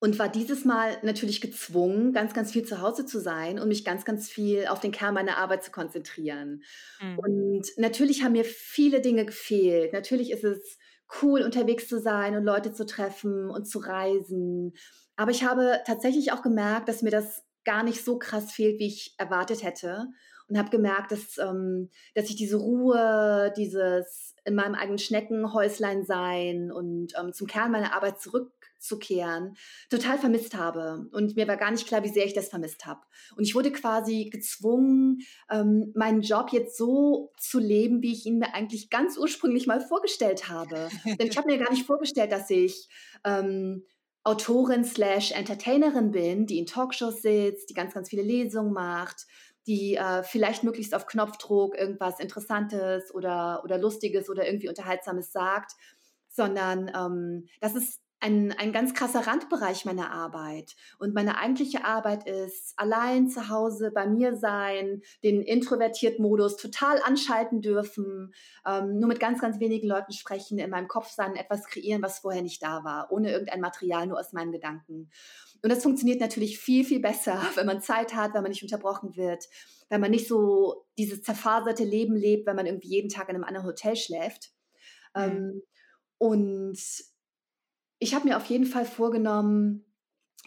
und war dieses Mal natürlich gezwungen, ganz, ganz viel zu Hause zu sein und mich ganz, ganz viel auf den Kern meiner Arbeit zu konzentrieren. Mhm. Und natürlich haben mir viele Dinge gefehlt. Natürlich ist es cool, unterwegs zu sein und Leute zu treffen und zu reisen. Aber ich habe tatsächlich auch gemerkt, dass mir das gar nicht so krass fehlt, wie ich erwartet hätte. Und habe gemerkt, dass, ähm, dass ich diese Ruhe, dieses in meinem eigenen Schneckenhäuslein sein und ähm, zum Kern meiner Arbeit zurück zurückzukehren, total vermisst habe. Und mir war gar nicht klar, wie sehr ich das vermisst habe. Und ich wurde quasi gezwungen, ähm, meinen Job jetzt so zu leben, wie ich ihn mir eigentlich ganz ursprünglich mal vorgestellt habe. Denn ich habe mir gar nicht vorgestellt, dass ich ähm, Autorin slash Entertainerin bin, die in Talkshows sitzt, die ganz, ganz viele Lesungen macht, die äh, vielleicht möglichst auf Knopfdruck irgendwas Interessantes oder, oder Lustiges oder irgendwie Unterhaltsames sagt, sondern ähm, das ist ein, ein ganz krasser Randbereich meiner Arbeit. Und meine eigentliche Arbeit ist allein zu Hause bei mir sein, den introvertierten Modus total anschalten dürfen, ähm, nur mit ganz, ganz wenigen Leuten sprechen, in meinem Kopf sein, etwas kreieren, was vorher nicht da war, ohne irgendein Material, nur aus meinen Gedanken. Und das funktioniert natürlich viel, viel besser, wenn man Zeit hat, wenn man nicht unterbrochen wird, wenn man nicht so dieses zerfaserte Leben lebt, wenn man irgendwie jeden Tag in einem anderen Hotel schläft. Mhm. Ähm, und ich habe mir auf jeden Fall vorgenommen,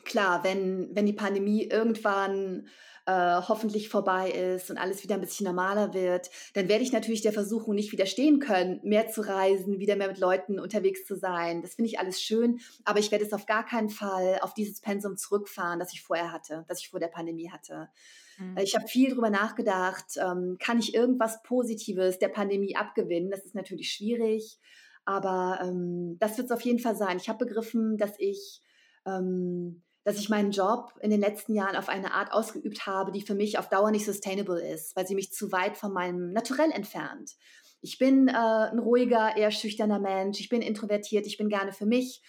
klar, wenn, wenn die Pandemie irgendwann äh, hoffentlich vorbei ist und alles wieder ein bisschen normaler wird, dann werde ich natürlich der Versuchung nicht widerstehen können, mehr zu reisen, wieder mehr mit Leuten unterwegs zu sein. Das finde ich alles schön, aber ich werde es auf gar keinen Fall auf dieses Pensum zurückfahren, das ich vorher hatte, das ich vor der Pandemie hatte. Mhm. Ich habe viel darüber nachgedacht, ähm, kann ich irgendwas Positives der Pandemie abgewinnen? Das ist natürlich schwierig, aber ähm, das wird es auf jeden Fall sein. Ich habe begriffen, dass ich ähm, dass ich meinen Job in den letzten Jahren auf eine Art ausgeübt habe, die für mich auf Dauer nicht sustainable ist, weil sie mich zu weit von meinem Naturell entfernt. Ich bin äh, ein ruhiger, eher schüchterner Mensch, ich bin introvertiert, ich bin gerne für mich.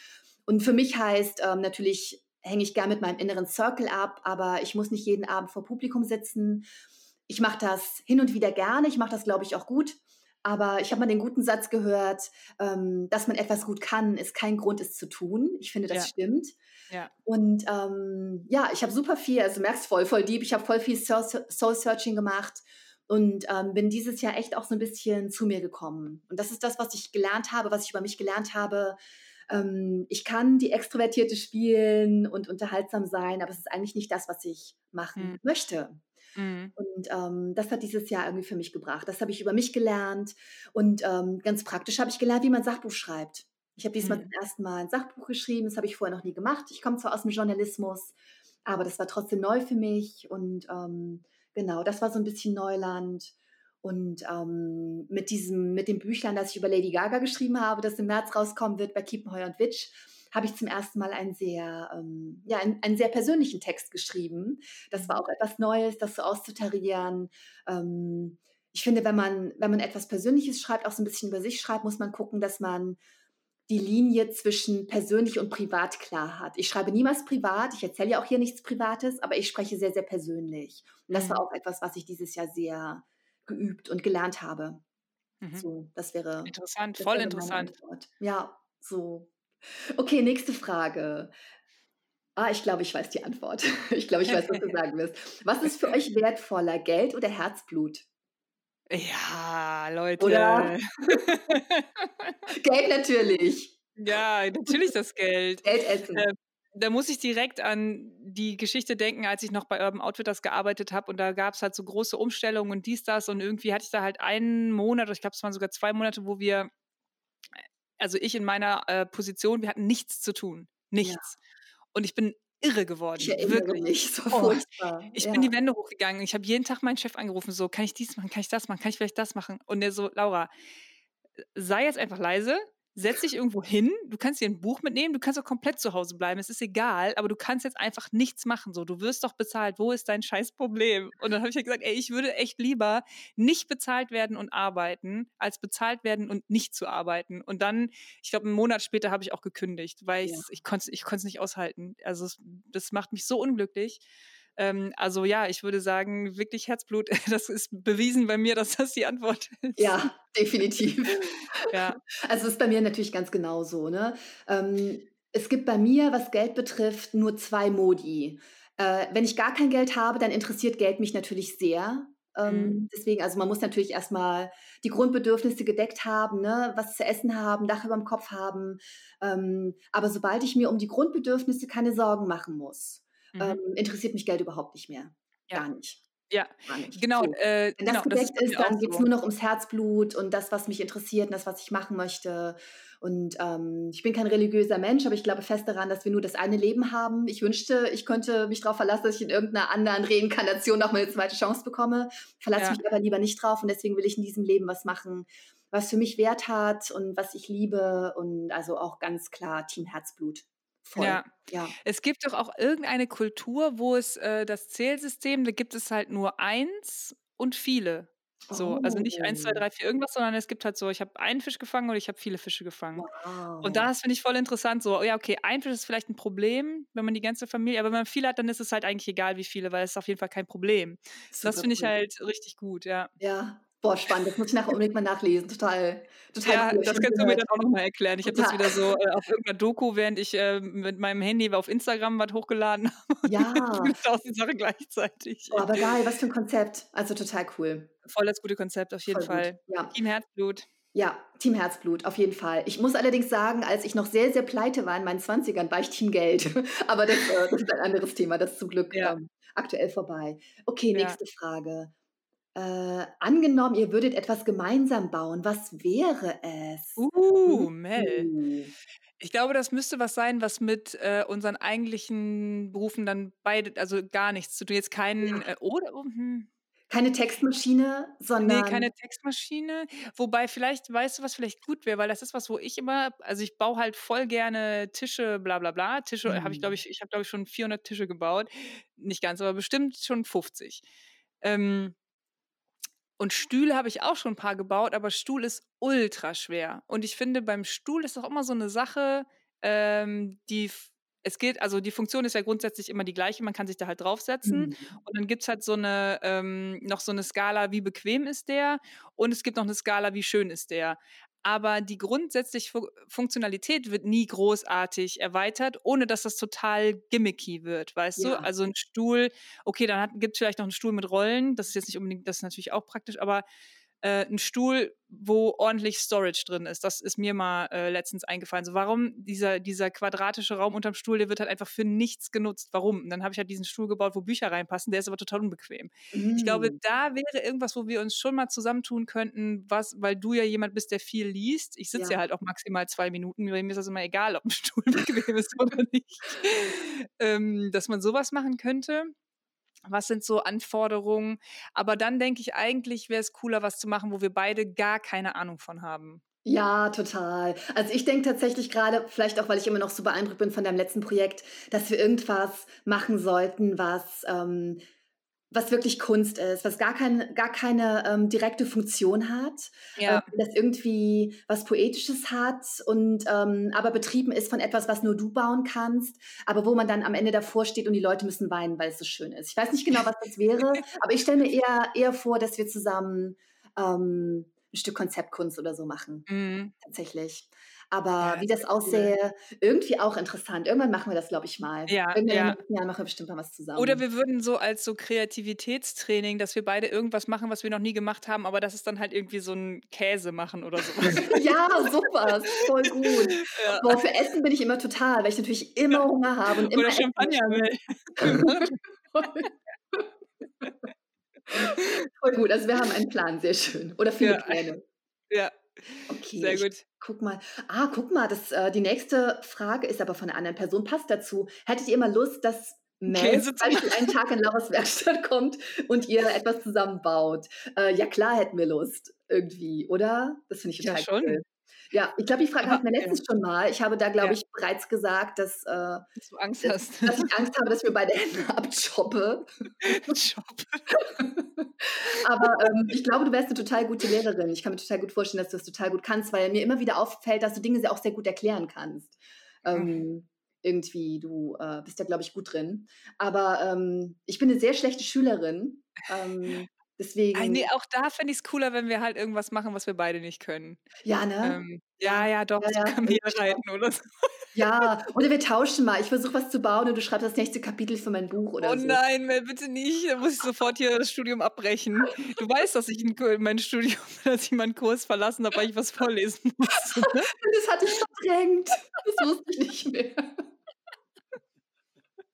Und für mich heißt ähm, natürlich, hänge ich gerne mit meinem inneren Circle ab, aber ich muss nicht jeden Abend vor Publikum sitzen. Ich mache das hin und wieder gerne, ich mache das, glaube ich, auch gut. Aber ich habe mal den guten Satz gehört, ähm, dass man etwas gut kann, ist kein Grund, es zu tun. Ich finde, das ja. stimmt. Ja. Und ähm, ja, ich habe super viel, also merkst voll, voll deep, ich habe voll viel Soul-Searching gemacht und ähm, bin dieses Jahr echt auch so ein bisschen zu mir gekommen. Und das ist das, was ich gelernt habe, was ich über mich gelernt habe. Ähm, ich kann die Extrovertierte spielen und unterhaltsam sein, aber es ist eigentlich nicht das, was ich machen mhm. möchte. Mhm. Und ähm, das hat dieses Jahr irgendwie für mich gebracht. Das habe ich über mich gelernt und ähm, ganz praktisch habe ich gelernt, wie man Sachbuch schreibt. Ich habe diesmal mhm. zum ersten Mal ein Sachbuch geschrieben, das habe ich vorher noch nie gemacht. Ich komme zwar aus dem Journalismus, aber das war trotzdem neu für mich und ähm, genau, das war so ein bisschen Neuland. Und ähm, mit diesem, mit dem Büchlein, das ich über Lady Gaga geschrieben habe, das im März rauskommen wird bei Kiepenheuer und Witsch, habe ich zum ersten Mal einen sehr, ähm, ja, einen, einen, sehr persönlichen Text geschrieben. Das war auch etwas Neues, das so auszutarieren. Ähm, ich finde, wenn man, wenn man etwas Persönliches schreibt, auch so ein bisschen über sich schreibt, muss man gucken, dass man die Linie zwischen persönlich und privat klar hat. Ich schreibe niemals privat, ich erzähle ja auch hier nichts Privates, aber ich spreche sehr, sehr persönlich. Und das mhm. war auch etwas, was ich dieses Jahr sehr geübt und gelernt habe. Mhm. So, das wäre interessant, das voll wäre interessant. Ja, so. Okay, nächste Frage. Ah, ich glaube, ich weiß die Antwort. Ich glaube, ich weiß, was du sagen wirst. Was ist für euch wertvoller, Geld oder Herzblut? Ja, Leute. Oder? Geld natürlich. Ja, natürlich das Geld. Geld essen. Äh, da muss ich direkt an die Geschichte denken, als ich noch bei Urban Outfitters gearbeitet habe und da gab es halt so große Umstellungen und dies, das und irgendwie hatte ich da halt einen Monat, oder ich glaube, es waren sogar zwei Monate, wo wir, also ich in meiner äh, Position, wir hatten nichts zu tun. Nichts. Ja. Und ich bin irre geworden. Ich wirklich. mich, so oh, Ich ja. bin die Wände hochgegangen. Ich habe jeden Tag meinen Chef angerufen, so, kann ich dies machen, kann ich das machen, kann ich vielleicht das machen? Und der so, Laura, sei jetzt einfach leise, setz dich irgendwo hin, du kannst dir ein Buch mitnehmen, du kannst auch komplett zu Hause bleiben, es ist egal, aber du kannst jetzt einfach nichts machen, so, du wirst doch bezahlt, wo ist dein scheiß Problem? Und dann habe ich ja gesagt, ey, ich würde echt lieber nicht bezahlt werden und arbeiten, als bezahlt werden und nicht zu arbeiten. Und dann, ich glaube, einen Monat später habe ich auch gekündigt, weil ja. ich konnte ich es nicht aushalten. Also es, das macht mich so unglücklich. Ähm, also ja, ich würde sagen, wirklich Herzblut, das ist bewiesen bei mir, dass das die Antwort ist. Ja, definitiv. ja. Also ist bei mir natürlich ganz genauso. Ne? Ähm, es gibt bei mir, was Geld betrifft, nur zwei Modi. Äh, wenn ich gar kein Geld habe, dann interessiert Geld mich natürlich sehr. Ähm, mhm. Deswegen, also man muss natürlich erstmal die Grundbedürfnisse gedeckt haben, ne? was zu essen haben, Dach über dem Kopf haben. Ähm, aber sobald ich mir um die Grundbedürfnisse keine Sorgen machen muss, Mhm. Ähm, interessiert mich Geld überhaupt nicht mehr. Ja. Gar nicht. Ja, genau. So. Äh, Wenn das genau, gedeckt das ist, dann geht es so. nur noch ums Herzblut und das, was mich interessiert und das, was ich machen möchte. Und ähm, ich bin kein religiöser Mensch, aber ich glaube fest daran, dass wir nur das eine Leben haben. Ich wünschte, ich könnte mich darauf verlassen, dass ich in irgendeiner anderen Reinkarnation noch mal eine zweite Chance bekomme. Verlasse ja. mich aber lieber nicht drauf und deswegen will ich in diesem Leben was machen, was für mich Wert hat und was ich liebe und also auch ganz klar Team Herzblut. Voll. Ja. ja. Es gibt doch auch irgendeine Kultur, wo es äh, das Zählsystem, da gibt es halt nur eins und viele. So, oh. also nicht eins, zwei, drei, vier irgendwas, sondern es gibt halt so, ich habe einen Fisch gefangen oder ich habe viele Fische gefangen. Wow. Und das finde ich voll interessant. So, ja, okay, ein Fisch ist vielleicht ein Problem, wenn man die ganze Familie, aber wenn man viele hat, dann ist es halt eigentlich egal, wie viele, weil es ist auf jeden Fall kein Problem. Super das finde ich halt richtig gut, ja. Ja, Boah, spannend. Das muss ich nachher unbedingt mal nachlesen. Total, total Ja, cool. das kannst du mir dann auch nochmal erklären. Ich habe das wieder so äh, auf irgendeiner Doku, während ich äh, mit meinem Handy auf Instagram was hochgeladen habe. Ja. tausend Sachen gleichzeitig. Boah, aber geil, was für ein Konzept. Also total cool. Voll das gute Konzept, auf jeden Voll Fall. Ja. Team Herzblut. Ja, Team Herzblut, auf jeden Fall. Ich muss allerdings sagen, als ich noch sehr, sehr pleite war in meinen 20ern, war ich Team Geld. Aber das, äh, das ist ein anderes Thema, das ist zum Glück Ja. ähm, aktuell vorbei. Okay, Ja. nächste Frage. Äh, angenommen, ihr würdet etwas gemeinsam bauen, was wäre es? Uh, Mel. Uh. Ich glaube, das müsste was sein, was mit äh, unseren eigentlichen Berufen dann beide, also gar nichts zu tun. Jetzt keinen, Ja. äh, oder? oh, Hm. Keine Textmaschine, Nee, sondern keine Textmaschine. Wobei, vielleicht, weißt du, was vielleicht gut wäre, weil das ist was, wo ich immer, also ich baue halt voll gerne Tische, bla bla bla. Tische habe ich, glaube Mhm. ich, ich habe, glaube ich, schon 400 Tische gebaut. Nicht ganz, aber bestimmt schon 50. Ähm, und Stühle habe ich auch schon ein paar gebaut, aber Stuhl ist ultra schwer. Und ich finde, beim Stuhl ist auch immer so eine Sache, ähm, die es geht, also die Funktion ist ja grundsätzlich immer die gleiche, man kann sich da halt draufsetzen. Mhm. Und dann gibt es halt so eine, ähm, noch so eine Skala, wie bequem ist der und es gibt noch eine Skala, wie schön ist der. Aber die grundsätzliche Fu Funktionalität wird nie großartig erweitert, ohne dass das total gimmicky wird, weißt du? Ja. Also ein Stuhl, okay, dann gibt es vielleicht noch einen Stuhl mit Rollen, das ist jetzt nicht unbedingt, das ist natürlich auch praktisch, aber äh, ein Stuhl, wo ordentlich Storage drin ist. Das ist mir mal äh, letztens eingefallen. So, warum dieser, dieser quadratische Raum unterm Stuhl, der wird halt einfach für nichts genutzt. Warum? Und dann habe ich halt diesen Stuhl gebaut, wo Bücher reinpassen, der ist aber total unbequem. Ich glaube, Mm. da wäre irgendwas, wo wir uns schon mal zusammentun könnten, was, weil du ja jemand bist, der viel liest. Ich sitze ja. Ja. halt auch maximal zwei Minuten. Mir ist das immer egal, ob ein Stuhl bequem ist oder nicht. ähm, dass man sowas machen könnte. Was sind so Anforderungen? Aber dann denke ich, eigentlich wäre es cooler, was zu machen, wo wir beide gar keine Ahnung von haben. Ja, total. Also ich denke tatsächlich gerade, vielleicht auch, weil ich immer noch so beeindruckt bin von deinem letzten Projekt, dass wir irgendwas machen sollten, was, ähm, was wirklich Kunst ist, was gar, kein, gar keine ähm, direkte Funktion hat, Ja. ähm, das irgendwie was Poetisches hat und ähm, aber betrieben ist von etwas, was nur du bauen kannst, aber wo man dann am Ende davor steht und die Leute müssen weinen, weil es so schön ist. Ich weiß nicht genau, was das wäre, aber ich stelle mir eher, eher vor, dass wir zusammen ähm, ein Stück Konzeptkunst oder so machen Mhm. tatsächlich. Aber Ja, wie das wär cool. aussähe, irgendwie auch interessant. Irgendwann machen wir das, glaube ich, mal. Ja, Irgendwann ja. Jahren machen wir bestimmt mal was zusammen. Oder wir würden so als so Kreativitätstraining, dass wir beide irgendwas machen, was wir noch nie gemacht haben, aber das ist dann halt irgendwie so ein Käse machen oder so. ja, sowas. Voll gut. ja. Boah, für Essen bin ich immer total, weil ich natürlich immer Hunger habe und immer Oder Champagner. Mel. Voll gut. Also wir haben einen Plan, sehr schön. Oder viele Ja. Pläne. ja, Okay, sehr gut. guck mal. Ah, guck mal, das, äh, die nächste Frage ist aber von einer anderen Person. Passt dazu. Hättet ihr mal Lust, dass Mel zum Beispiel einen Tag in Lauras Werkstatt kommt und ihr etwas zusammenbaut? Äh, ja, klar hätten wir Lust. Irgendwie, oder? Das finde ich Ja, total schon. cool. Ja, ich glaube, die Frage hatten wir ja. letztens schon mal. Ich habe da, glaube Ja. ich, bereits gesagt, dass, äh, Dass du Angst dass, hast. dass ich Angst habe, dass wir beide Hände abchoppe. Aber ähm, ich glaube, du wärst eine total gute Lehrerin. Ich kann mir total gut vorstellen, dass du das total gut kannst, weil mir immer wieder auffällt, dass du Dinge sehr- auch sehr gut erklären kannst. Ähm, irgendwie, du äh, bist da, glaube ich, gut drin. Aber ähm, ich bin eine sehr schlechte Schülerin. Ähm, Deswegen, nee, auch da fände ich es cooler, wenn wir halt irgendwas machen, was wir beide nicht können. ja, ne? Ähm, ja, ja, doch, Ja, ja, Kamel reiten oder so. Ja, oder wir tauschen mal. Ich versuche was zu bauen und du schreibst das nächste Kapitel für mein Buch oder Oh so. nein, Mel, bitte nicht. Da muss ich sofort hier das Studium abbrechen. Du weißt, dass ich ein, mein Studium, dass ich meinen Kurs verlassen habe, weil ich was vorlesen musste. Ne? Das hatte ich verdrängt. Das wusste ich nicht mehr.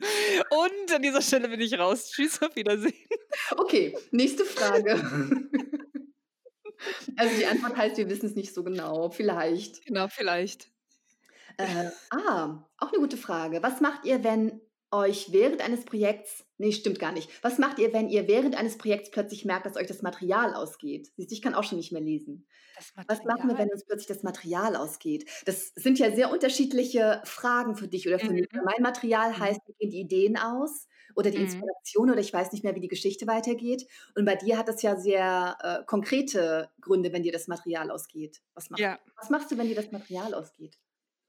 Und an dieser Stelle bin ich raus. Tschüss, auf Wiedersehen. Okay, nächste Frage. Also die Antwort heißt, wir wissen es nicht so genau. Vielleicht. Genau, vielleicht. Äh, ah, auch eine gute Frage. Was macht ihr, wenn euch während eines Projekts, nee, stimmt gar nicht. Was macht ihr, wenn ihr während eines Projekts plötzlich merkt, dass euch das Material ausgeht? Siehst du, ich kann auch schon nicht mehr lesen. Was machen wir, wenn uns plötzlich das Material ausgeht? Das sind ja sehr unterschiedliche Fragen für dich oder für mich. Mhm. Mein Material Mhm. heißt, mir gehen die Ideen aus oder die Mhm. Inspiration oder ich weiß nicht mehr, wie die Geschichte weitergeht. Und bei dir hat das ja sehr äh, konkrete Gründe, wenn dir das Material ausgeht. Was machst, Ja, was machst du, wenn dir das Material ausgeht?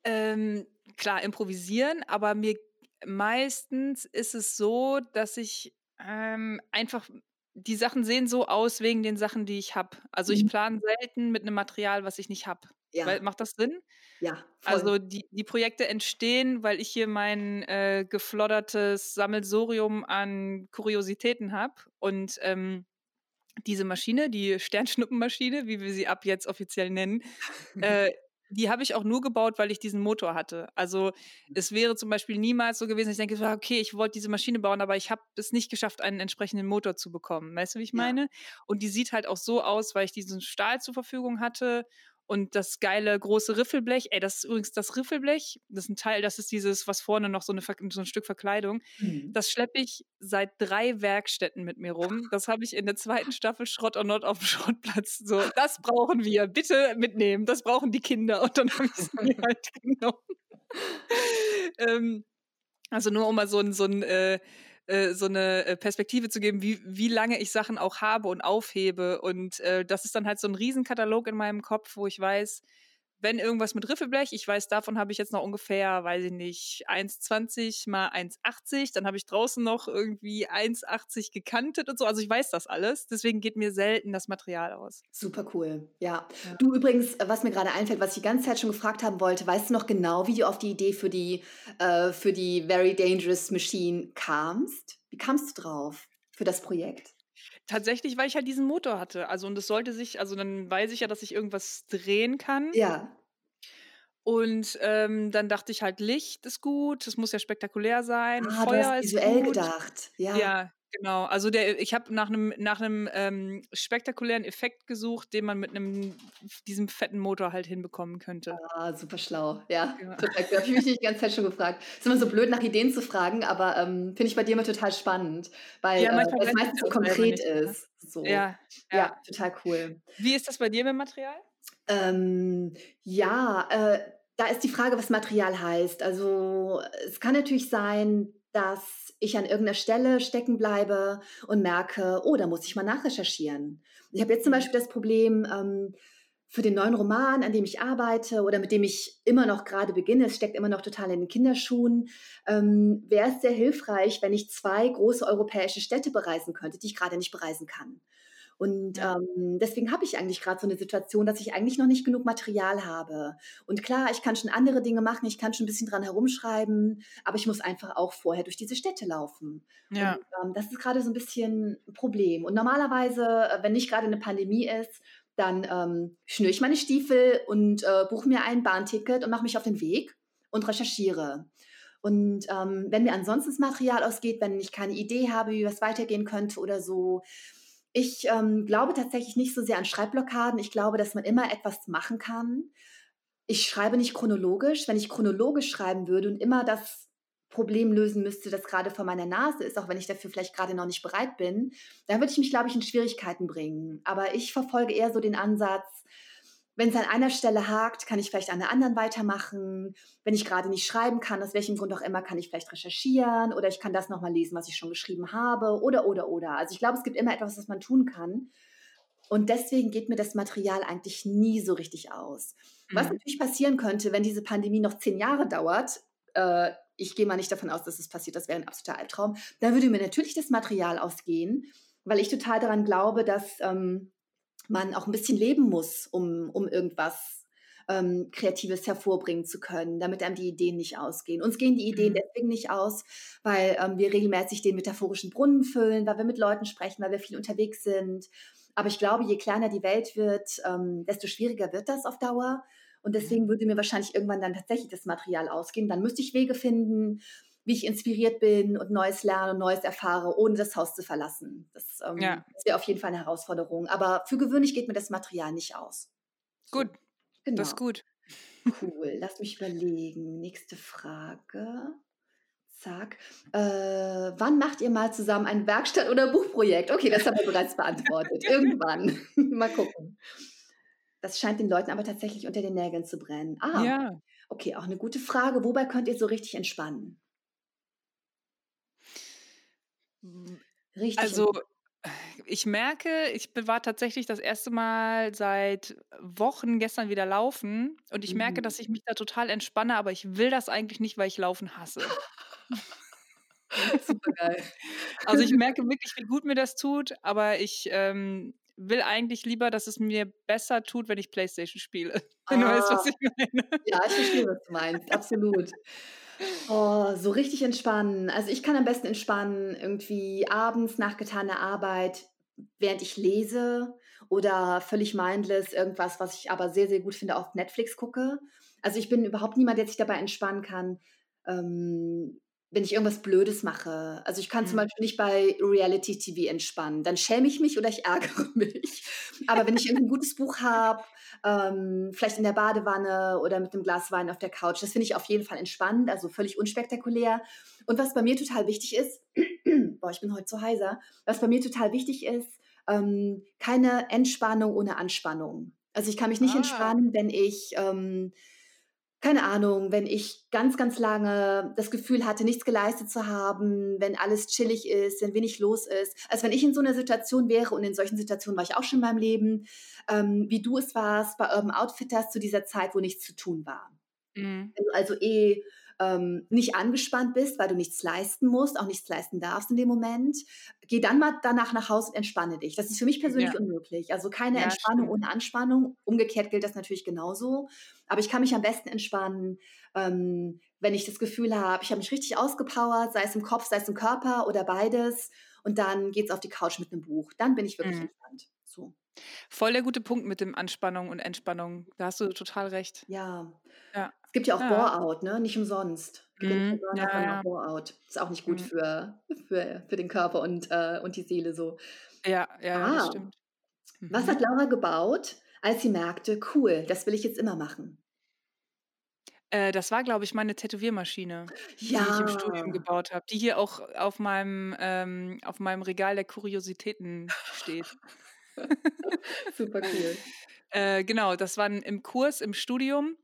ähm, klar, improvisieren, aber mir meistens ist es so, dass ich ähm, einfach die Sachen sehen so aus wegen den Sachen, die ich habe. Also ich Mhm. plane selten mit einem Material, was ich nicht habe. Ja, Macht das Sinn? ja, voll. Also die, die Projekte entstehen, weil ich hier mein äh, gefloddertes Sammelsurium an Kuriositäten habe. Und ähm, diese Maschine, die Sternschnuppenmaschine, wie wir sie ab jetzt offiziell nennen, äh, die habe ich auch nur gebaut, weil ich diesen Motor hatte. Also es wäre zum Beispiel niemals so gewesen, ich denke, okay, ich wollte diese Maschine bauen, aber ich habe es nicht geschafft, einen entsprechenden Motor zu bekommen. Weißt du, wie ich meine? Ja. Und die sieht halt auch so aus, weil ich diesen Stahl zur Verfügung hatte und das geile große Riffelblech, ey, das ist übrigens das Riffelblech, das ist ein Teil, das ist dieses, was vorne noch so, eine, so ein Stück Verkleidung. Mhm. Das schleppe ich seit drei Werkstätten mit mir rum. Das habe ich in der zweiten Staffel Schrott or Not auf dem Schrottplatz. So, das brauchen wir, bitte mitnehmen, das brauchen die Kinder. Und dann habe ich es mir halt genommen. ähm, also nur um mal so ein, so ein äh, äh, so eine äh, Perspektive zu geben, wie, wie lange ich Sachen auch habe und aufhebe. Und äh, das ist dann halt so ein Riesenkatalog in meinem Kopf, wo ich weiß, wenn irgendwas mit Riffelblech, ich weiß, davon habe ich jetzt noch ungefähr, weiß ich nicht, 1,20 mal 1,80. Dann habe ich draußen noch irgendwie 1,80 gekantet und so. Also ich weiß das alles. Deswegen geht mir selten das Material aus. Super cool, ja. ja. Du übrigens, was mir gerade einfällt, was ich die ganze Zeit schon gefragt haben wollte, weißt du noch genau, wie du auf die Idee für die, äh, für die Very Dangerous Machine kamst? Wie kamst du drauf für das Projekt? Tatsächlich, weil ich halt diesen Motor hatte. Also, und es sollte sich, also dann weiß ich ja, dass ich irgendwas drehen kann. Ja. Und ähm, dann dachte ich halt, Licht ist gut, es muss ja spektakulär sein. Ah, Feuer du hast visuell gedacht. Ja. ja, Genau, also der, ich habe nach einem nach ähm, spektakulären Effekt gesucht, den man mit einem diesem fetten Motor halt hinbekommen könnte. Ah, super schlau. Ja, ja. total. Da habe ich mich die ganze Zeit schon gefragt. Es ist immer so blöd, nach Ideen zu fragen, aber ähm, finde ich bei dir immer total spannend, weil ja, äh, es meistens so konkret ne? ist. So. Ja, ja, ja. total cool. Wie ist das bei dir mit Material? Ähm, ja, äh, da ist die Frage, was Material heißt. Also es kann natürlich sein, dass ich an irgendeiner Stelle stecken bleibe und merke, oh, da muss ich mal nachrecherchieren. Ich habe jetzt zum mhm. Beispiel das Problem, ähm, für den neuen Roman, an dem ich arbeite oder mit dem ich immer noch gerade beginne, es steckt immer noch total in den Kinderschuhen, ähm, wäre es sehr hilfreich, wenn ich zwei große europäische Städte bereisen könnte, die ich gerade nicht bereisen kann. Und ähm, deswegen habe ich eigentlich gerade so eine Situation, dass ich eigentlich noch nicht genug Material habe. Und klar, ich kann schon andere Dinge machen, ich kann schon ein bisschen dran herumschreiben, aber ich muss einfach auch vorher durch diese Städte laufen. Ja. Und, ähm, das ist gerade so ein bisschen ein Problem. Und normalerweise, äh, wenn nicht gerade eine Pandemie ist, dann ähm, schnüre ich meine Stiefel und äh, buche mir ein Bahnticket und mache mich auf den Weg und recherchiere. Und ähm, wenn mir ansonsten das Material ausgeht, wenn ich keine Idee habe, wie was weitergehen könnte oder so, ich ähm, glaube tatsächlich nicht so sehr an Schreibblockaden. Ich glaube, dass man immer etwas machen kann. Ich schreibe nicht chronologisch. Wenn ich chronologisch schreiben würde und immer das Problem lösen müsste, das gerade vor meiner Nase ist, auch wenn ich dafür vielleicht gerade noch nicht bereit bin, dann würde ich mich, glaube ich, in Schwierigkeiten bringen. Aber ich verfolge eher so den Ansatz, wenn es an einer Stelle hakt, kann ich vielleicht an der anderen weitermachen. Wenn ich gerade nicht schreiben kann, aus welchem Grund auch immer, kann ich vielleicht recherchieren oder ich kann das nochmal lesen, was ich schon geschrieben habe oder, oder, oder. Also ich glaube, es gibt immer etwas, was man tun kann. Und deswegen geht mir das Material eigentlich nie so richtig aus. Mhm. Was natürlich passieren könnte, wenn diese Pandemie noch zehn Jahre dauert, äh, ich gehe mal nicht davon aus, dass es passiert, das wäre ein absoluter Albtraum, dann würde mir natürlich das Material ausgehen, weil ich total daran glaube, dass ähm, man auch ein bisschen leben muss, um, um irgendwas ähm, Kreatives hervorbringen zu können, damit einem die Ideen nicht ausgehen. Uns gehen die Ideen mhm. deswegen nicht aus, weil ähm, wir regelmäßig den metaphorischen Brunnen füllen, weil wir mit Leuten sprechen, weil wir viel unterwegs sind. Aber ich glaube, je kleiner die Welt wird, ähm, desto schwieriger wird das auf Dauer. Und deswegen würde mir wahrscheinlich irgendwann dann tatsächlich das Material ausgehen. Dann müsste ich Wege finden, wie ich inspiriert bin und Neues lerne und Neues erfahre, ohne das Haus zu verlassen. Das, ähm, ja. wäre auf jeden Fall eine Herausforderung. Aber für gewöhnlich geht mir das Material nicht aus. Gut, genau. das ist gut. Cool, lass mich überlegen. Nächste Frage. Zack. Äh, wann macht ihr mal zusammen ein Werkstatt- oder Buchprojekt? Okay, das haben wir bereits beantwortet. Irgendwann. mal gucken. Das scheint den Leuten aber tatsächlich unter den Nägeln zu brennen. Ah, ja. okay, auch eine gute Frage. Wobei könnt ihr so richtig entspannen? Richtig. Also, ich merke, ich war tatsächlich das erste Mal seit Wochen gestern wieder laufen und ich merke, dass mhm. ich mich da total entspanne, aber ich will das eigentlich nicht, weil ich Laufen hasse. Super geil. Also ich merke wirklich, wie gut mir das tut, aber ich ähm, will eigentlich lieber, dass es mir besser tut, wenn ich Playstation spiele. Wenn du weißt, was ah. ich meine. Ja, ich verstehe, was du meinst. Absolut. Oh, so richtig entspannen. Also ich kann am besten entspannen, irgendwie abends nach getaner Arbeit während ich lese oder völlig mindless irgendwas, was ich aber sehr, sehr gut finde, auf Netflix gucke. Also ich bin überhaupt niemand, der sich dabei entspannen kann, ähm, wenn ich irgendwas Blödes mache. Also ich kann zum Mhm. Beispiel nicht bei Reality-TV entspannen. Dann schäme ich mich oder ich ärgere mich. Aber wenn ich irgendein gutes Buch habe, ähm, vielleicht in der Badewanne oder mit einem Glas Wein auf der Couch, das finde ich auf jeden Fall entspannend, also völlig unspektakulär. Und was bei mir total wichtig ist, boah, ich bin heute so heiser, was bei mir total wichtig ist, ähm, keine Entspannung ohne Anspannung. Also ich kann mich nicht Ah. entspannen, wenn ich, ähm, keine Ahnung, wenn ich ganz, ganz lange das Gefühl hatte, nichts geleistet zu haben, wenn alles chillig ist, wenn wenig los ist. Also wenn ich in so einer Situation wäre und in solchen Situationen war ich auch schon in meinem Leben, ähm, wie du es warst bei Urban Outfitters zu dieser Zeit, wo nichts zu tun war. Mhm. Wenn du also eh ähm, nicht angespannt bist, weil du nichts leisten musst, auch nichts leisten darfst in dem Moment, geh dann mal danach nach Hause und entspanne dich. Das ist für mich persönlich Ja. unmöglich. Also keine Ja, Entspannung stimmt. ohne Anspannung. Umgekehrt gilt das natürlich genauso. Aber ich kann mich am besten entspannen, ähm, wenn ich das Gefühl habe, ich habe mich richtig ausgepowert, sei es im Kopf, sei es im Körper oder beides. Und dann geht's auf die Couch mit einem Buch. Dann bin ich wirklich Mhm. entspannt. So. Voll der gute Punkt mit dem Anspannung und Entspannung. Da hast du total recht. Ja. Ja. Es gibt ja auch Ja. Bore-out, ne? Nicht umsonst. Ja Mhm. Ja, ja. Bore-out. Ist auch nicht gut Mhm. für, für, für den Körper und, äh, und die Seele so. Ja, ja, ja, das Ah, stimmt. was hat Mhm. Laura gebaut, als sie merkte, cool, das will ich jetzt immer machen? Äh, das war, glaube ich, meine Tätowiermaschine, die ich im Studium Ja. gebaut habe, die hier auch auf meinem, ähm, auf meinem Regal der Kuriositäten steht. Super cool. Äh, genau, das war im Kurs im Studium,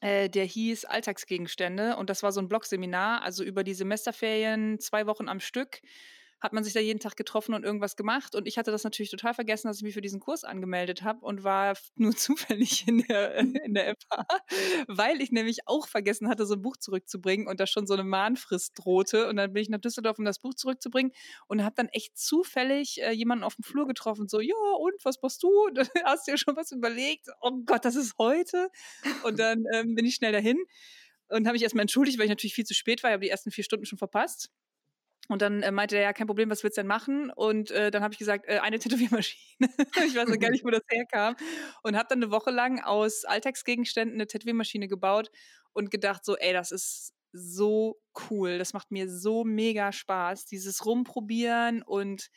äh, der hieß Alltagsgegenstände und das war so 'n Blockseminar. Also, über die Semesterferien 2 Wochen am Stück hat man sich da jeden Tag getroffen und irgendwas gemacht und ich hatte das natürlich total vergessen, dass ich mich für diesen Kurs angemeldet habe und war nur zufällig in der in der FH, weil ich nämlich auch vergessen hatte, so 'n Buch zurückzubringen und da schon so 'ne Mahnfrist drohte und dann bin ich nach Düsseldorf, um das Buch zurückzubringen und habe dann echt zufällig, äh, jemanden aufm Flur getroffen, so: „Ja, und was machst du? Hast dir schon was überlegt?“ „Oh Gott, das ist heute?“ Und dann, ähm, bin ich schnell dahin und habe mich erst mal entschuldigt, weil ich natürlich viel zu spät war. Ich habe die ersten 4 Stunden schon verpasst. Und dann, äh, meinte er: „Ja, kein Problem, was willst du denn machen?“ Und, äh, dann habe ich gesagt: „Äh, eine Tätowiermaschine.“ Ich weiß auch gar nicht, wo das herkam und habe dann 'ne Woche lang aus Alltagsgegenständen 'ne Tätowiermaschine gebaut und gedacht so: „Ey, das ist so cool. Das macht mir so mega Spaß, dieses Rumprobieren und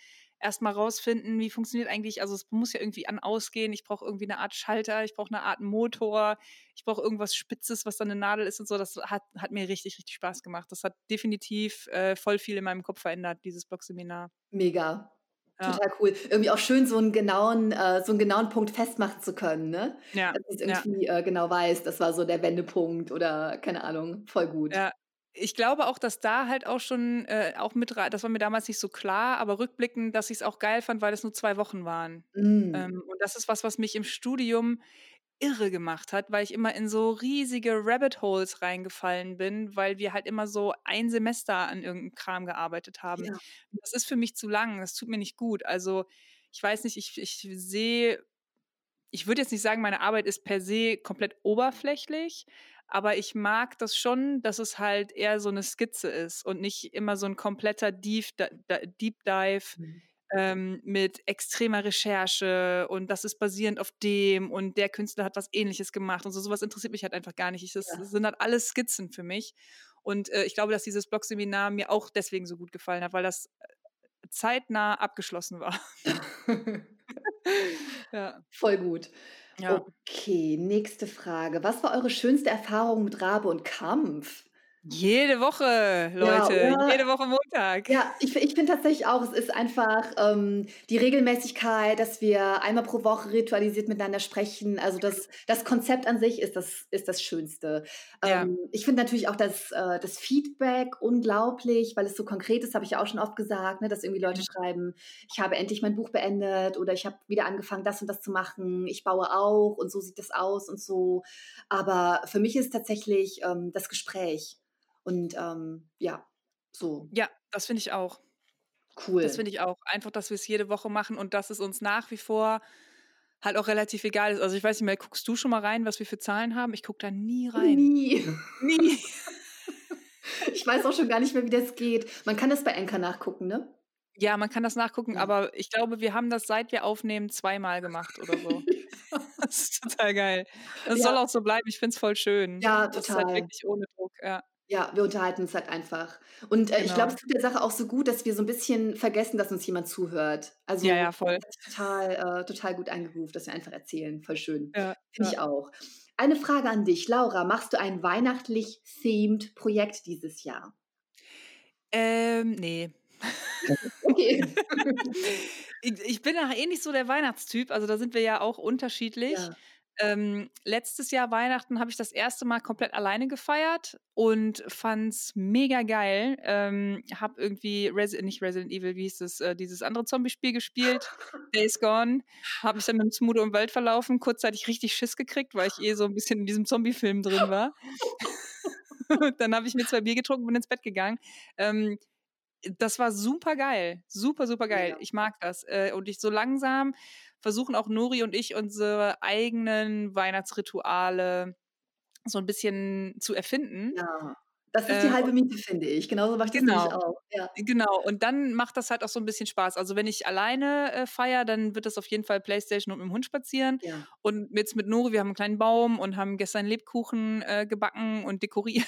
erst mal rausfinden, wie funktioniert eigentlich also, es muss ja irgendwie an ausgehen. Ich brauche irgendwie 'ne Art Schalter, ich brauche 'ne Art Motor, ich brauche irgendwas Spitzes, was dann 'ne Nadel ist und so.“ Das hat hat mir richtig, richtig Spaß gemacht. Das hat definitiv, äh, voll viel in meinem Kopf verändert, dieses Blockseminar. Mega. Ja. Total cool. Irgendwie auch schön, so 'n genauen äh, so 'n genauen Punkt festmachen zu können, ne? Ja, Dass ja. irgendwie, äh, genau weißt, das war so der Wendepunkt oder keine Ahnung, voll gut. Ja. Ich glaube auch, dass da halt auch schon, äh, auch mit das war mir damals nicht so klar, aber rückblickend, dass ich's auch geil fand, weil es nur 2 Wochen waren. Mhm. Ähm, und das ist was, was mich im Studium irre gemacht hat, weil ich immer in so riesige Rabbit Holes reingefallen bin, weil wir halt immer so ein Semester an irgend 'n Kram gearbeitet haben. Ja. Das ist für mich zu lang, das tut mir nicht gut. Also, ich weiß nicht, ich ich sehe ich würde jetzt nicht sagen, meine Arbeit ist per se komplett oberflächlich, aber ich mag das schon, dass es halt eher so 'ne Skizze ist und nicht immer so 'n kompletter Dief d d Deep Dive, Mhm. ähm, mit extremer Recherche und das ist basierend auf dem und der Künstler hat was Ähnliches gemacht und so. So was interessiert mich halt einfach gar nicht. Ich das Ja. sind halt alles Skizzen für mich. Und, äh, ich glaube, dass dieses Blockseminar mir auch deswegen so gut gefallen hat, weil das, äh, zeitnah abgeschlossen war. Ja. Voll gut. Ja. Okay, nächste Frage. Was war eure schönste Erfahrung mit Rabe und Kampf? Jede Woche, Ja, Leute, oder? jede Woche Montag. Ja, ich ich finde tatsächlich auch, es ist einfach, ähm, die Regelmäßigkeit, dass wir einmal pro Woche ritualisiert miteinander sprechen. Also, das das Konzept an sich ist das ist das Schönste. Ja. Ähm, ich finde natürlich auch das äh, das Feedback unglaublich, weil es so konkret ist, habe ich ja auch schon oft gesagt, ne, dass irgendwie Leute Mhm. schreiben: „Ich habe endlich mein Buch beendet“ oder „Ich habe wieder angefangen, das und das zu machen. Ich baue auch und so sieht das aus“ und so. Aber für mich ist tatsächlich, ähm, das Gespräch und, ähm, ja, so. Ja, das finde ich auch. Das Cool. finde ich auch. Einfach, dass wir's jede Woche machen und dass es uns nach wie vor halt auch relativ egal ist. Also, ich weiß nicht mehr, guckst du schon mal rein, was wir für Zahlen haben? Ich gucke da nie rein. Nie. Nie. Ich weiß auch schon gar nicht mehr, wie das geht. Man kann das bei Anchor nachgucken, ne? Ja, man kann das nachgucken, ja. aber ich glaube, wir haben das, seit wir aufnehmen, zweimal gemacht oder so. das ist total geil. Das ja. soll auch so bleiben. Ich finde es voll schön. Ja, total. Das ist halt wirklich ohne Druck, ja. Ja, wir unterhalten uns halt einfach. Und äh, genau. ich glaube, es tut der Sache auch so gut, dass wir so ein bisschen vergessen, dass uns jemand zuhört. Also ja, ja, voll. total, äh, total gut eingerufen, dass wir einfach erzählen. Voll schön. Ja, Finde ja. ich auch. Eine Frage an dich, Laura. Machst du ein weihnachtlich themed Projekt dieses Jahr? Ähm, nee. Okay. ich, ich bin ja eh nicht so der Weihnachtstyp, also da sind wir ja auch unterschiedlich. Ja. Ähm, letztes Jahr Weihnachten habe ich das erste Mal komplett alleine gefeiert und fand es mega geil. Ähm, habe irgendwie Resi nicht Resident Evil, wie hieß es, äh, dieses andere Zombie-Spiel gespielt, Days Gone. Habe mich dann mit dem Smudo im Wald verlaufen, kurzzeitig richtig Schiss gekriegt, weil ich eh so ein bisschen in diesem Zombie-Film drin war. dann habe ich mir zwei Bier getrunken und bin ins Bett gegangen. Ähm, das war super geil. Super, super geil. Ja. Ich mag das. Äh, und ich so langsam versuchen auch Nori und ich unsere eigenen Weihnachtsrituale so ein bisschen zu erfinden. Ja. Das ist die äh, halbe Miete, finde ich. Genauso mache ich genau, das auch. Ja. Genau. Und dann macht das halt auch so ein bisschen Spaß. Also wenn ich alleine äh, feiere, dann wird das auf jeden Fall Playstation und mit dem Hund spazieren. Ja. Und jetzt mit Nori, wir haben einen kleinen Baum und haben gestern Lebkuchen äh, gebacken und dekoriert.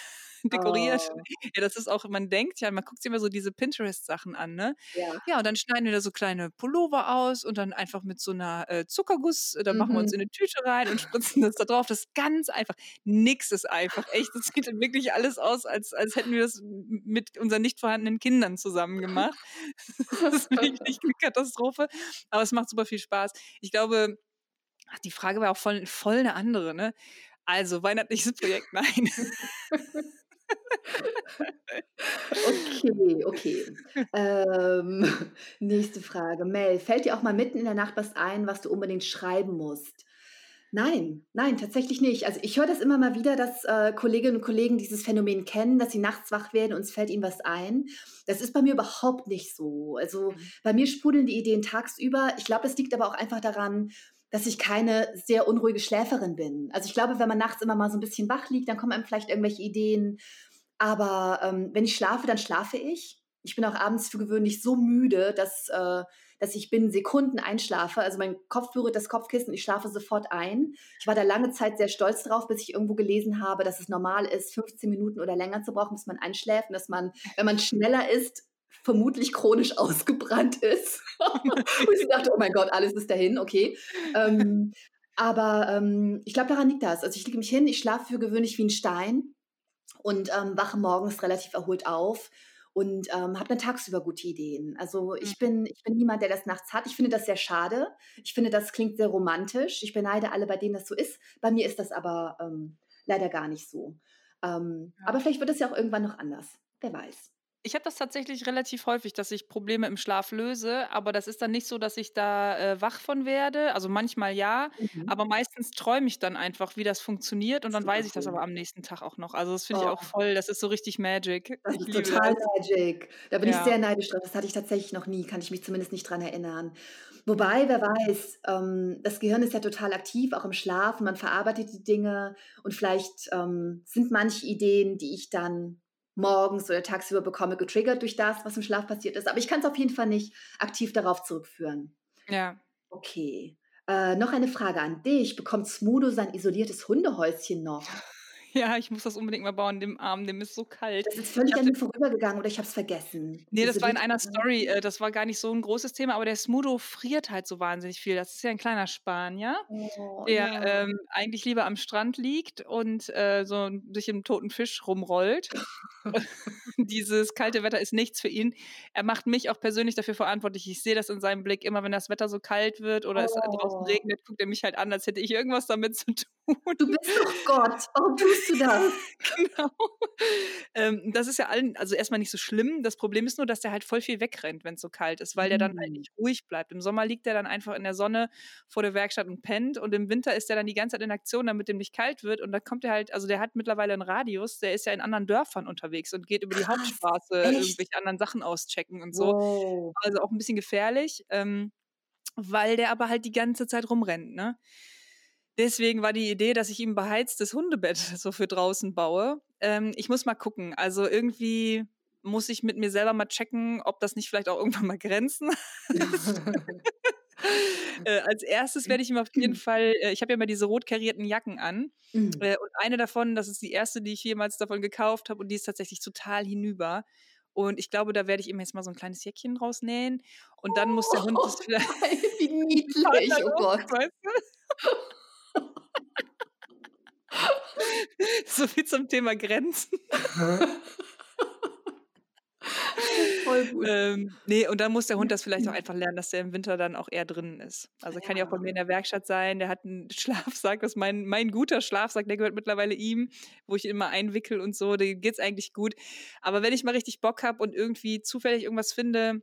dekoriert. Oh. Ja, das ist auch, man denkt ja, man guckt sich immer so diese Pinterest-Sachen an, ne? Ja. Ja, und dann schneiden wir da so kleine Pullover aus und dann einfach mit so einer äh, Zuckerguss, äh, dann mhm. machen wir uns mhm. in eine Tüte rein und spritzen das da drauf. Das ist ganz einfach. Nix ist einfach. Echt, das sieht wirklich alles aus, als, als hätten wir das mit unseren nicht vorhandenen Kindern zusammen gemacht. das ist wirklich eine Katastrophe. Aber es macht super viel Spaß. Ich glaube, ach, die Frage war auch voll, voll eine andere, ne? Also, weihnachtliches Projekt, nein. Okay, okay. Ähm, nächste Frage. Mel, fällt dir auch mal mitten in der Nacht was ein, was du unbedingt schreiben musst? Nein, nein, tatsächlich nicht. Also ich höre das immer mal wieder, dass äh, Kolleginnen und Kollegen dieses Phänomen kennen, dass sie nachts wach werden und es fällt ihnen was ein. Das ist bei mir überhaupt nicht so. Also mhm. bei mir sprudeln die Ideen tagsüber. Ich glaube, das liegt aber auch einfach daran, dass ich keine sehr unruhige Schläferin bin. Also ich glaube, wenn man nachts immer mal so ein bisschen wach liegt, dann kommen einem vielleicht irgendwelche Ideen. Aber ähm, wenn ich schlafe, dann schlafe ich. Ich bin auch abends für gewöhnlich so müde, dass, äh, dass ich binnen Sekunden einschlafe. Also mein Kopf berührt das Kopfkissen und ich schlafe sofort ein. Ich war da lange Zeit sehr stolz drauf, bis ich irgendwo gelesen habe, dass es normal ist, 15 Minuten oder länger zu brauchen, bis man einschläft und dass man, wenn man schneller ist, vermutlich chronisch ausgebrannt ist. und ich dachte, oh mein Gott, alles ist dahin, okay. Ähm, aber ähm, ich glaube, daran liegt das. Also ich lege mich hin, ich schlafe für gewöhnlich wie ein Stein und ähm, wache morgens relativ erholt auf und ähm, habe dann tagsüber gute Ideen. Also ich mhm. bin, ich bin niemand, der das nachts hat. Ich finde das sehr schade. Ich finde, das klingt sehr romantisch. Ich beneide alle, bei denen das so ist. Bei mir ist das aber ähm, leider gar nicht so. Ähm, ja. Aber vielleicht wird es ja auch irgendwann noch anders. Wer weiß. Ich habe das tatsächlich relativ häufig, dass ich Probleme im Schlaf löse, aber das ist dann nicht so, dass ich da äh, wach von werde. Also manchmal ja, mhm. aber meistens träume ich dann einfach, wie das funktioniert und dann weiß ich das aber am nächsten Tag auch noch. Also das finde ich auch oh. voll, das ist so richtig Magic. Das ist total das. Magic. Da bin ja. ich sehr neidisch drauf. Das hatte ich tatsächlich noch nie, kann ich mich zumindest nicht dran erinnern. Wobei, wer weiß, ähm, das Gehirn ist ja total aktiv, auch im Schlaf, und man verarbeitet die Dinge und vielleicht ähm, sind manche Ideen, die ich dann morgens oder tagsüber bekomme, getriggert durch das, was im Schlaf passiert ist. Aber ich kann es auf jeden Fall nicht aktiv darauf zurückführen. Ja. Okay. Äh, noch eine Frage an dich. Bekommt Smudo sein isoliertes Hundehäuschen noch? Ja, ich muss das unbedingt mal bauen, dem Arm, dem ist so kalt. Das ist völlig an mir vorübergegangen oder ich habe es vergessen. Nee, das war in einer Story, äh, das war gar nicht so ein großes Thema, aber der Smudo friert halt so wahnsinnig viel. Das ist ja ein kleiner Spanier, oh, der ja. ähm, eigentlich lieber am Strand liegt und äh, so sich im toten Fisch rumrollt. Dieses kalte Wetter ist nichts für ihn. Er macht mich auch persönlich dafür verantwortlich. Ich sehe das in seinem Blick. Immer wenn das Wetter so kalt wird oder oh. es draußen regnet, guckt er mich halt an, als hätte ich irgendwas damit zu tun. Du bist doch Gott. Warum tust du das? genau. Ähm, das ist ja allen, also erstmal nicht so schlimm. Das Problem ist nur, dass der halt voll viel wegrennt, wenn es so kalt ist, weil mhm. der dann halt mm. nicht ruhig bleibt. Im Sommer liegt der dann einfach in der Sonne vor der Werkstatt und pennt und im Winter ist der dann die ganze Zeit in Aktion, damit dem nicht kalt wird und dann kommt er halt, also der hat mittlerweile einen Radius, der ist ja in anderen Dörfern unterwegs und geht über die Hauptstraße Echt? irgendwelche anderen Sachen auschecken und so. Wow. Also auch ein bisschen gefährlich, ähm, weil der aber halt die ganze Zeit rumrennt, ne? Deswegen war die Idee, dass ich ihm beheiztes Hundebett so für draußen baue. Ähm, ich muss mal gucken. Also irgendwie muss ich mit mir selber mal checken, ob das nicht vielleicht auch irgendwann mal Grenzen äh, als erstes werde ich ihm auf jeden Fall, äh, ich habe ja immer diese rot karierten Jacken an. Mhm. Äh, und eine davon, das ist die erste, die ich jemals davon gekauft habe und die ist tatsächlich total hinüber. Und ich glaube, da werde ich ihm jetzt mal so ein kleines Jäckchen rausnähen. Und dann muss der Hund das vielleicht. Wie niedlich, oh Gott. Weißt du? So viel zum Thema Grenzen. Voll gut. Ähm, nee, und dann muss der Hund das vielleicht auch einfach lernen, dass der im Winter dann auch eher drinnen ist. Also kann ja auch bei mir in der Werkstatt sein. Der hat einen Schlafsack, das ist mein, mein guter Schlafsack, der gehört mittlerweile ihm, wo ich ihn immer einwickel und so. Da geht es eigentlich gut. Aber wenn ich mal richtig Bock habe und irgendwie zufällig irgendwas finde,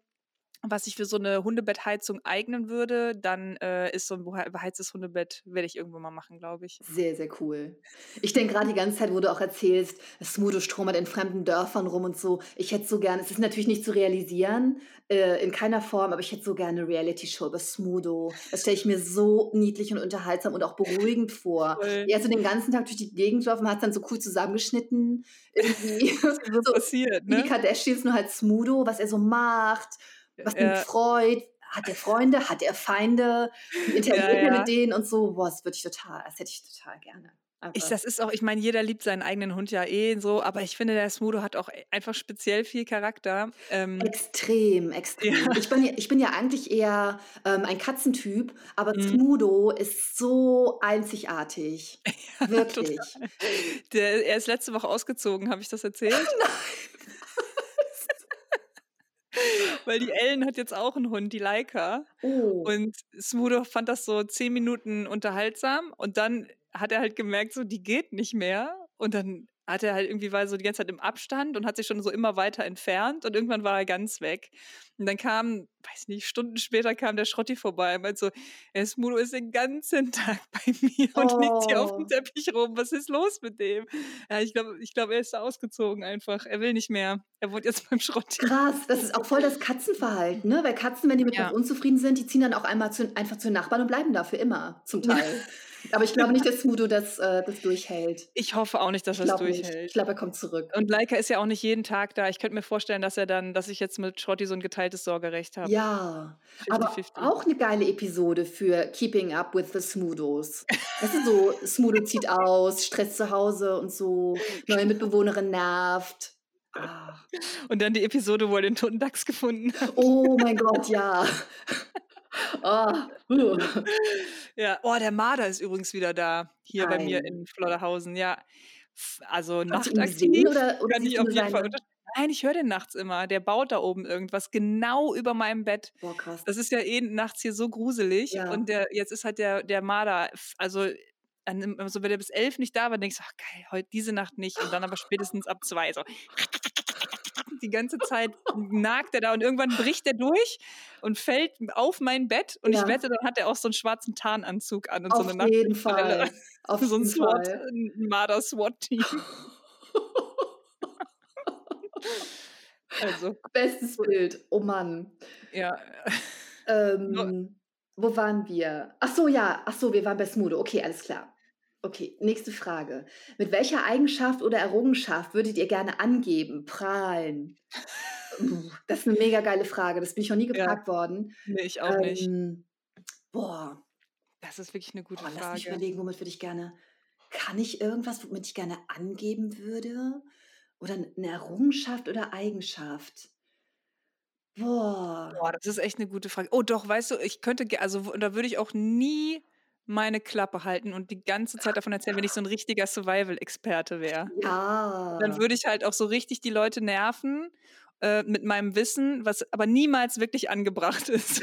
was sich für so eine Hundebettheizung eignen würde, dann äh, ist so ein beheiztes Hundebett, werde ich irgendwann mal machen, glaube ich. Sehr, sehr cool. Ich denke gerade die ganze Zeit, wo du auch erzählst, Smudo stromert in fremden Dörfern rum und so. Ich hätte so gerne, es ist natürlich nicht zu realisieren, äh, in keiner Form, aber ich hätte so gerne eine Reality-Show über Smudo. Das stelle ich mir so niedlich und unterhaltsam und auch beruhigend vor. Cool. Er so den ganzen Tag durch die Gegend laufen, hat es dann so cool zusammengeschnitten. Irgendwie so, so passiert, ne? Wie die Kardashians, nur halt Smudo, was er so macht was ihn freut. Hat er Freunde? Hat er Feinde? Interagiert ja, ja. mit denen und so? Boah, das würde ich total, das hätte ich total gerne. Ich, das ist auch, ich meine, jeder liebt seinen eigenen Hund ja eh so, aber ich finde, der Smudo hat auch e, einfach speziell viel Charakter. Ähm, extrem, extrem. Ja. Ich, bin, ich bin ja eigentlich eher ähm, ein Katzentyp, aber mhm. Smudo ist so einzigartig. Ja, Wirklich. Der, er ist letzte Woche ausgezogen, habe ich das erzählt? Nein. Weil die Ellen hat jetzt auch einen Hund, die Leica. Oh. Und Smudo fand das so zehn Minuten unterhaltsam und dann hat er halt gemerkt, so die geht nicht mehr. Und dann hat er halt irgendwie war so die ganze Zeit im Abstand und hat sich schon so immer weiter entfernt und irgendwann war er ganz weg. Und dann kam, weiß nicht, Stunden später kam der Schrotti vorbei und meinte so, Esmudo ist den ganzen Tag bei mir und oh. liegt hier auf dem oh. Teppich rum. Was ist los mit dem? Ja, ich glaube, ich glaube, er ist ausgezogen einfach. Er will nicht mehr. Er wohnt jetzt beim Schrotti. Krass, das ist auch voll das Katzenverhalten, ne? Weil Katzen, wenn die mit ja. unzufrieden sind, die ziehen dann auch einmal zu, einfach zu den Nachbarn und bleiben da für immer, zum Teil. Aber ich glaube nicht, dass Smudo das, äh, das durchhält. Ich hoffe auch nicht, dass er das durchhält. Nicht. Ich glaube, er kommt zurück. Und Leica ist ja auch nicht jeden Tag da. Ich könnte mir vorstellen, dass er dann, dass ich jetzt mit Shorty so ein geteiltes Sorgerecht habe. Ja, 50, aber 50. auch eine geile Episode für Keeping Up with the Smudos. Das ist so, Smudo zieht aus, Stress zu Hause und so, neue Mitbewohnerin nervt. Ah. Und dann die Episode, wo er den toten Dachs gefunden hat. Oh mein Gott, ja. Oh, uh. Ja, oh, der Marder ist übrigens wieder da, hier Nein. bei mir in Flodderhausen. Ja, also nachtaktiv oder, oder kann ich auf jeden Fall Nein, ich höre den nachts immer. Der baut da oben irgendwas genau über meinem Bett. Boah, krass. Das ist ja eh nachts hier so gruselig. Ja. Und der, jetzt ist halt der, der Marder, also also wenn er bis elf nicht da war, denkst du, ach geil, heute diese Nacht nicht. Und dann aber spätestens ab zwei so die ganze Zeit nagt er da und irgendwann bricht er durch und fällt auf mein Bett und ja. ich wette, dann hat er auch so einen schwarzen Tarnanzug an und auf so eine jeden Fall. Auf so ein SWAT, ein Marder-SWAT-Team. also. Bestes Bild. Oh Mann. Ja. Ähm, wo waren wir? Ach so, ja. Ach so, wir waren bei Smudo. Okay, alles klar. Okay, nächste Frage. Mit welcher Eigenschaft oder Errungenschaft würdet ihr gerne angeben, prahlen? Das ist eine mega geile Frage. Das bin ich noch nie gefragt ja. worden. Nee, ich auch ähm, nicht. Boah. Das ist wirklich eine gute boah, Frage. Lass mich überlegen, womit würde ich gerne. Kann ich irgendwas, womit ich gerne angeben würde? Oder eine Errungenschaft oder Eigenschaft? Boah. Boah, das ist echt eine gute Frage. Oh, doch, weißt du, ich könnte, also da würde ich auch nie meine Klappe halten und die ganze Zeit davon erzählen, wenn ich so ein richtiger Survival-Experte wäre. Ja. Dann würde ich halt auch so richtig die Leute nerven äh, mit meinem Wissen, was aber niemals wirklich angebracht ist.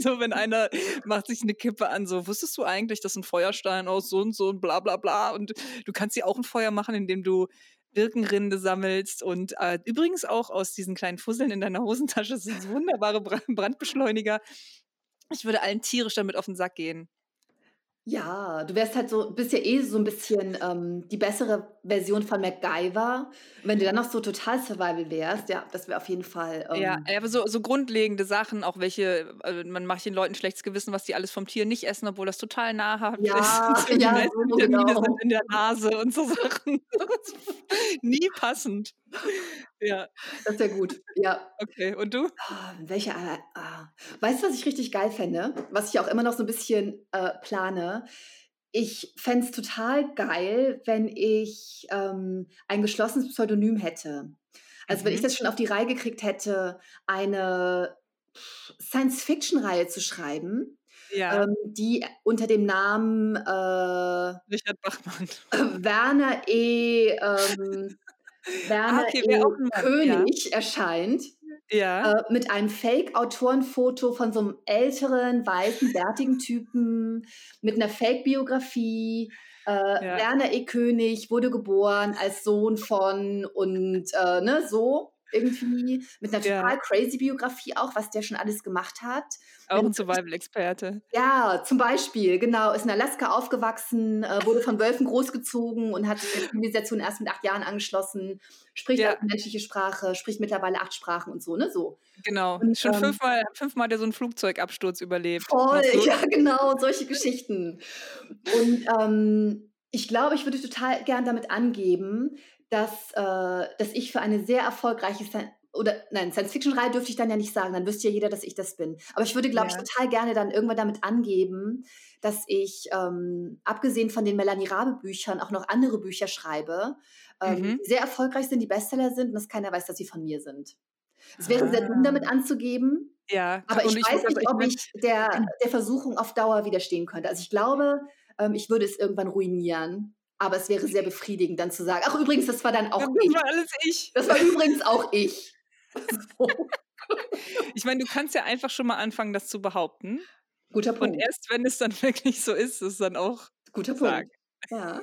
so, wenn einer macht sich eine Kippe an, so, wusstest du eigentlich, dass ein Feuerstein aus so und so und bla bla bla und du kannst ja auch ein Feuer machen, indem du Birkenrinde sammelst und äh, übrigens auch aus diesen kleinen Fusseln in deiner Hosentasche sind wunderbare Brandbeschleuniger. Ich würde allen tierisch damit auf den Sack gehen. Ja, du wärst halt so bist ja eh so ein bisschen, ähm, die bessere Version von MacGyver. Wenn du dann noch so total Survival wärst, ja, das wäre auf jeden Fall. Ja, Ähm, aber so, so grundlegende Sachen, auch welche, äh, man macht den Leuten schlechtes Gewissen, was die alles vom Tier nicht essen, obwohl das total nahrhaft ja, ist. Die ja, meisten so genau. sind in der Nase und so Sachen. Nie passend. Ja, Das wäre gut. Ja. okay. Und du? Ah, welche, äh, ah. Weißt du, was ich richtig geil fände? Was ich auch immer noch so ein bisschen äh, plane? Ich fände es total geil, wenn ich ähm, ein geschlossenes Pseudonym hätte. Also wenn ich Mhm. das schon auf die Reihe gekriegt hätte, eine Science-Fiction-Reihe zu schreiben, Ja, ähm, die unter dem Namen äh, Richard Bachmann. Werner E. Ähm, Ah, Werner okay, E. Mann. Ja, König erscheint ja, äh, mit einem Fake-Autorenfoto von so einem älteren, weißen, bärtigen Typen mit einer Fake-Biografie. Äh, ja, Werner E. König wurde geboren als Sohn von und äh, ne, so irgendwie mit einer ja. total crazy Biografie auch, was der schon alles gemacht hat. Auch ein Survival-Experte. ja, zum Beispiel, genau, ist in Alaska aufgewachsen, äh, wurde von Wölfen großgezogen und hat sich der Zivilisation erst mit acht Jahren angeschlossen, spricht Ja, menschliche Sprache, spricht mittlerweile acht Sprachen und so, ne, so. genau. Und Schon ähm, fünfmal, fünfmal hat er so einen Flugzeugabsturz überlebt. voll, ja, genau, solche Geschichten. Und ähm, ich glaube, ich würde total gern damit angeben, dass, äh, dass ich für eine sehr erfolgreiche oder nein, Science-Fiction-Reihe dürfte ich dann ja nicht sagen, dann wüsste ja jeder, dass ich das bin. Aber ich würde, glaube ich, Ja, total gerne dann irgendwann damit angeben, dass ich, ähm, abgesehen von den Melanie Rabe-Büchern, auch noch andere Bücher schreibe, ähm, mhm. die sehr erfolgreich sind, die Bestseller sind und dass keiner weiß, dass sie von mir sind. Es wäre sehr dumm, damit Ah. anzugeben, Ja, aber ich ich weiß nicht, ob ich ich der, der Versuchung auf Dauer widerstehen könnte. Also ich glaube, ähm, ich würde es irgendwann ruinieren. Aber es wäre sehr befriedigend, dann zu sagen, ach übrigens, das war dann auch das ich. war alles ich. Das war übrigens auch ich. So. Ich meine, du kannst ja einfach schon mal anfangen, das zu behaupten. Guter Und Punkt. erst wenn es dann wirklich so ist, es dann auch Guter sagen. Punkt. Ja.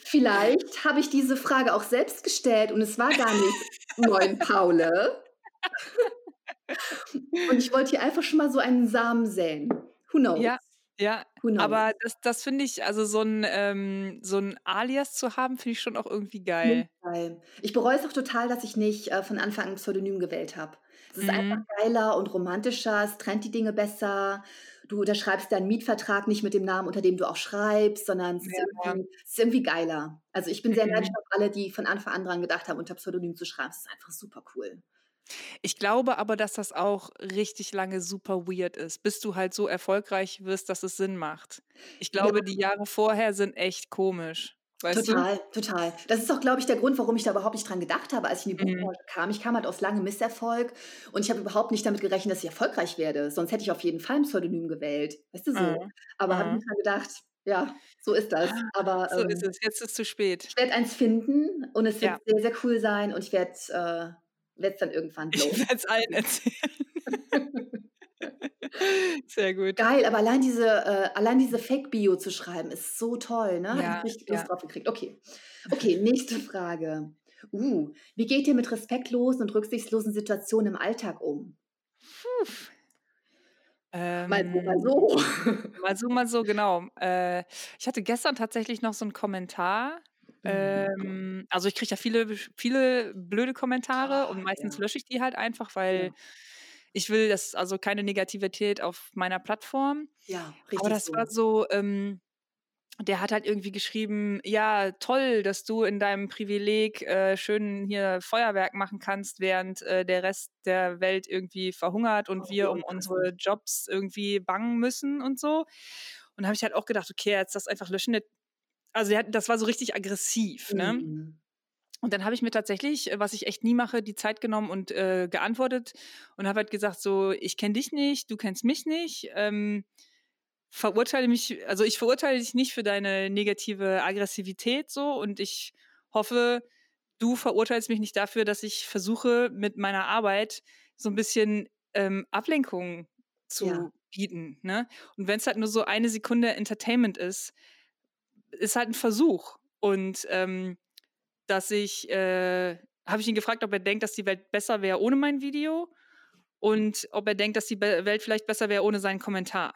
Vielleicht habe ich diese Frage auch selbst gestellt und es war gar nicht Moin Paule. Und ich wollte hier einfach schon mal so einen Samen säen. Who knows? Ja, ja. Aber das, das finde ich, also so ein, ähm, so ein Alias zu haben, finde ich schon auch irgendwie geil. Geil. Ich bereue es auch total, dass ich nicht äh, von Anfang an ein Pseudonym gewählt habe. Es ist einfach Mhm. geiler und romantischer, es trennt die Dinge besser. Du unterschreibst deinen Mietvertrag nicht mit dem Namen, unter dem du auch schreibst, sondern es ist, Ja. irgendwie, es ist irgendwie geiler. Also ich bin sehr neidisch Mhm. auf alle, die von Anfang an dran gedacht haben, unter Pseudonym zu schreiben. Es ist einfach super cool. Ich glaube aber, dass das auch richtig lange super weird ist, bis du halt so erfolgreich wirst, dass es Sinn macht. Ich Ja, glaube, die Jahre vorher sind echt komisch. Weißt du? total, total. Das ist auch, glaube ich, der Grund, warum ich da überhaupt nicht dran gedacht habe, als ich in die Mhm. Buchbranche kam. Ich kam halt aus langem Misserfolg und ich habe überhaupt nicht damit gerechnet, dass ich erfolgreich werde. Sonst hätte ich auf jeden Fall ein Pseudonym gewählt. Weißt du so? Mhm. Aber habe Mhm. nicht dran gedacht, ja, so ist das. Aber So ist ähm, es. Jetzt ist zu spät. ich werde eins finden und es wird Ja. sehr, sehr cool sein und ich werde äh, es dann irgendwann Ich blowen. werde es allen erzählen. Sehr gut. Geil, aber allein diese, äh, allein diese Fake-Bio zu schreiben, ist so toll, ne? Habe Ja, ich richtig Lust ja. drauf gekriegt. Okay. Okay, nächste Frage. Uh, wie geht ihr mit respektlosen und rücksichtslosen Situationen im Alltag um? Puh. Mal so, mal Ähm, so. mal so, mal so, genau. Äh, ich hatte gestern tatsächlich noch so einen Kommentar. Mhm. Ähm, also ich kriege ja viele, viele blöde Kommentare und Ah, meistens ja, lösche ich die halt einfach, ja, weil ich will, dass also keine Negativität auf meiner Plattform. ja, Aber richtig das war so. so, ähm, der hat halt irgendwie geschrieben, ja, toll, dass du in deinem Privileg äh, schön hier Feuerwerk machen kannst, während äh, der Rest der Welt irgendwie verhungert und Oh, wir um unsere. Jobs irgendwie bangen müssen und so. Und da habe ich halt auch gedacht, okay, jetzt das einfach löschen. Also das war so richtig aggressiv, ne? Mhm. Und dann habe ich mir tatsächlich, äh, was ich echt nie mache, die Zeit genommen und äh, geantwortet und habe halt gesagt, so, ich kenne dich nicht, du kennst mich nicht. Ähm, verurteile mich, also ich verurteile dich nicht für deine negative Aggressivität so und ich hoffe, du verurteilst mich nicht dafür, dass ich versuche, mit meiner Arbeit so ein bisschen ähm, Ablenkung zu Ja, bieten. Ne? Und wenn es halt nur so eine Sekunde Entertainment ist, ist halt ein Versuch. Und ähm, dass ich, äh, habe ich ihn gefragt, ob er denkt, dass die Welt besser wäre ohne mein Video und ob er denkt, dass die Be Welt vielleicht besser wäre ohne seinen Kommentar.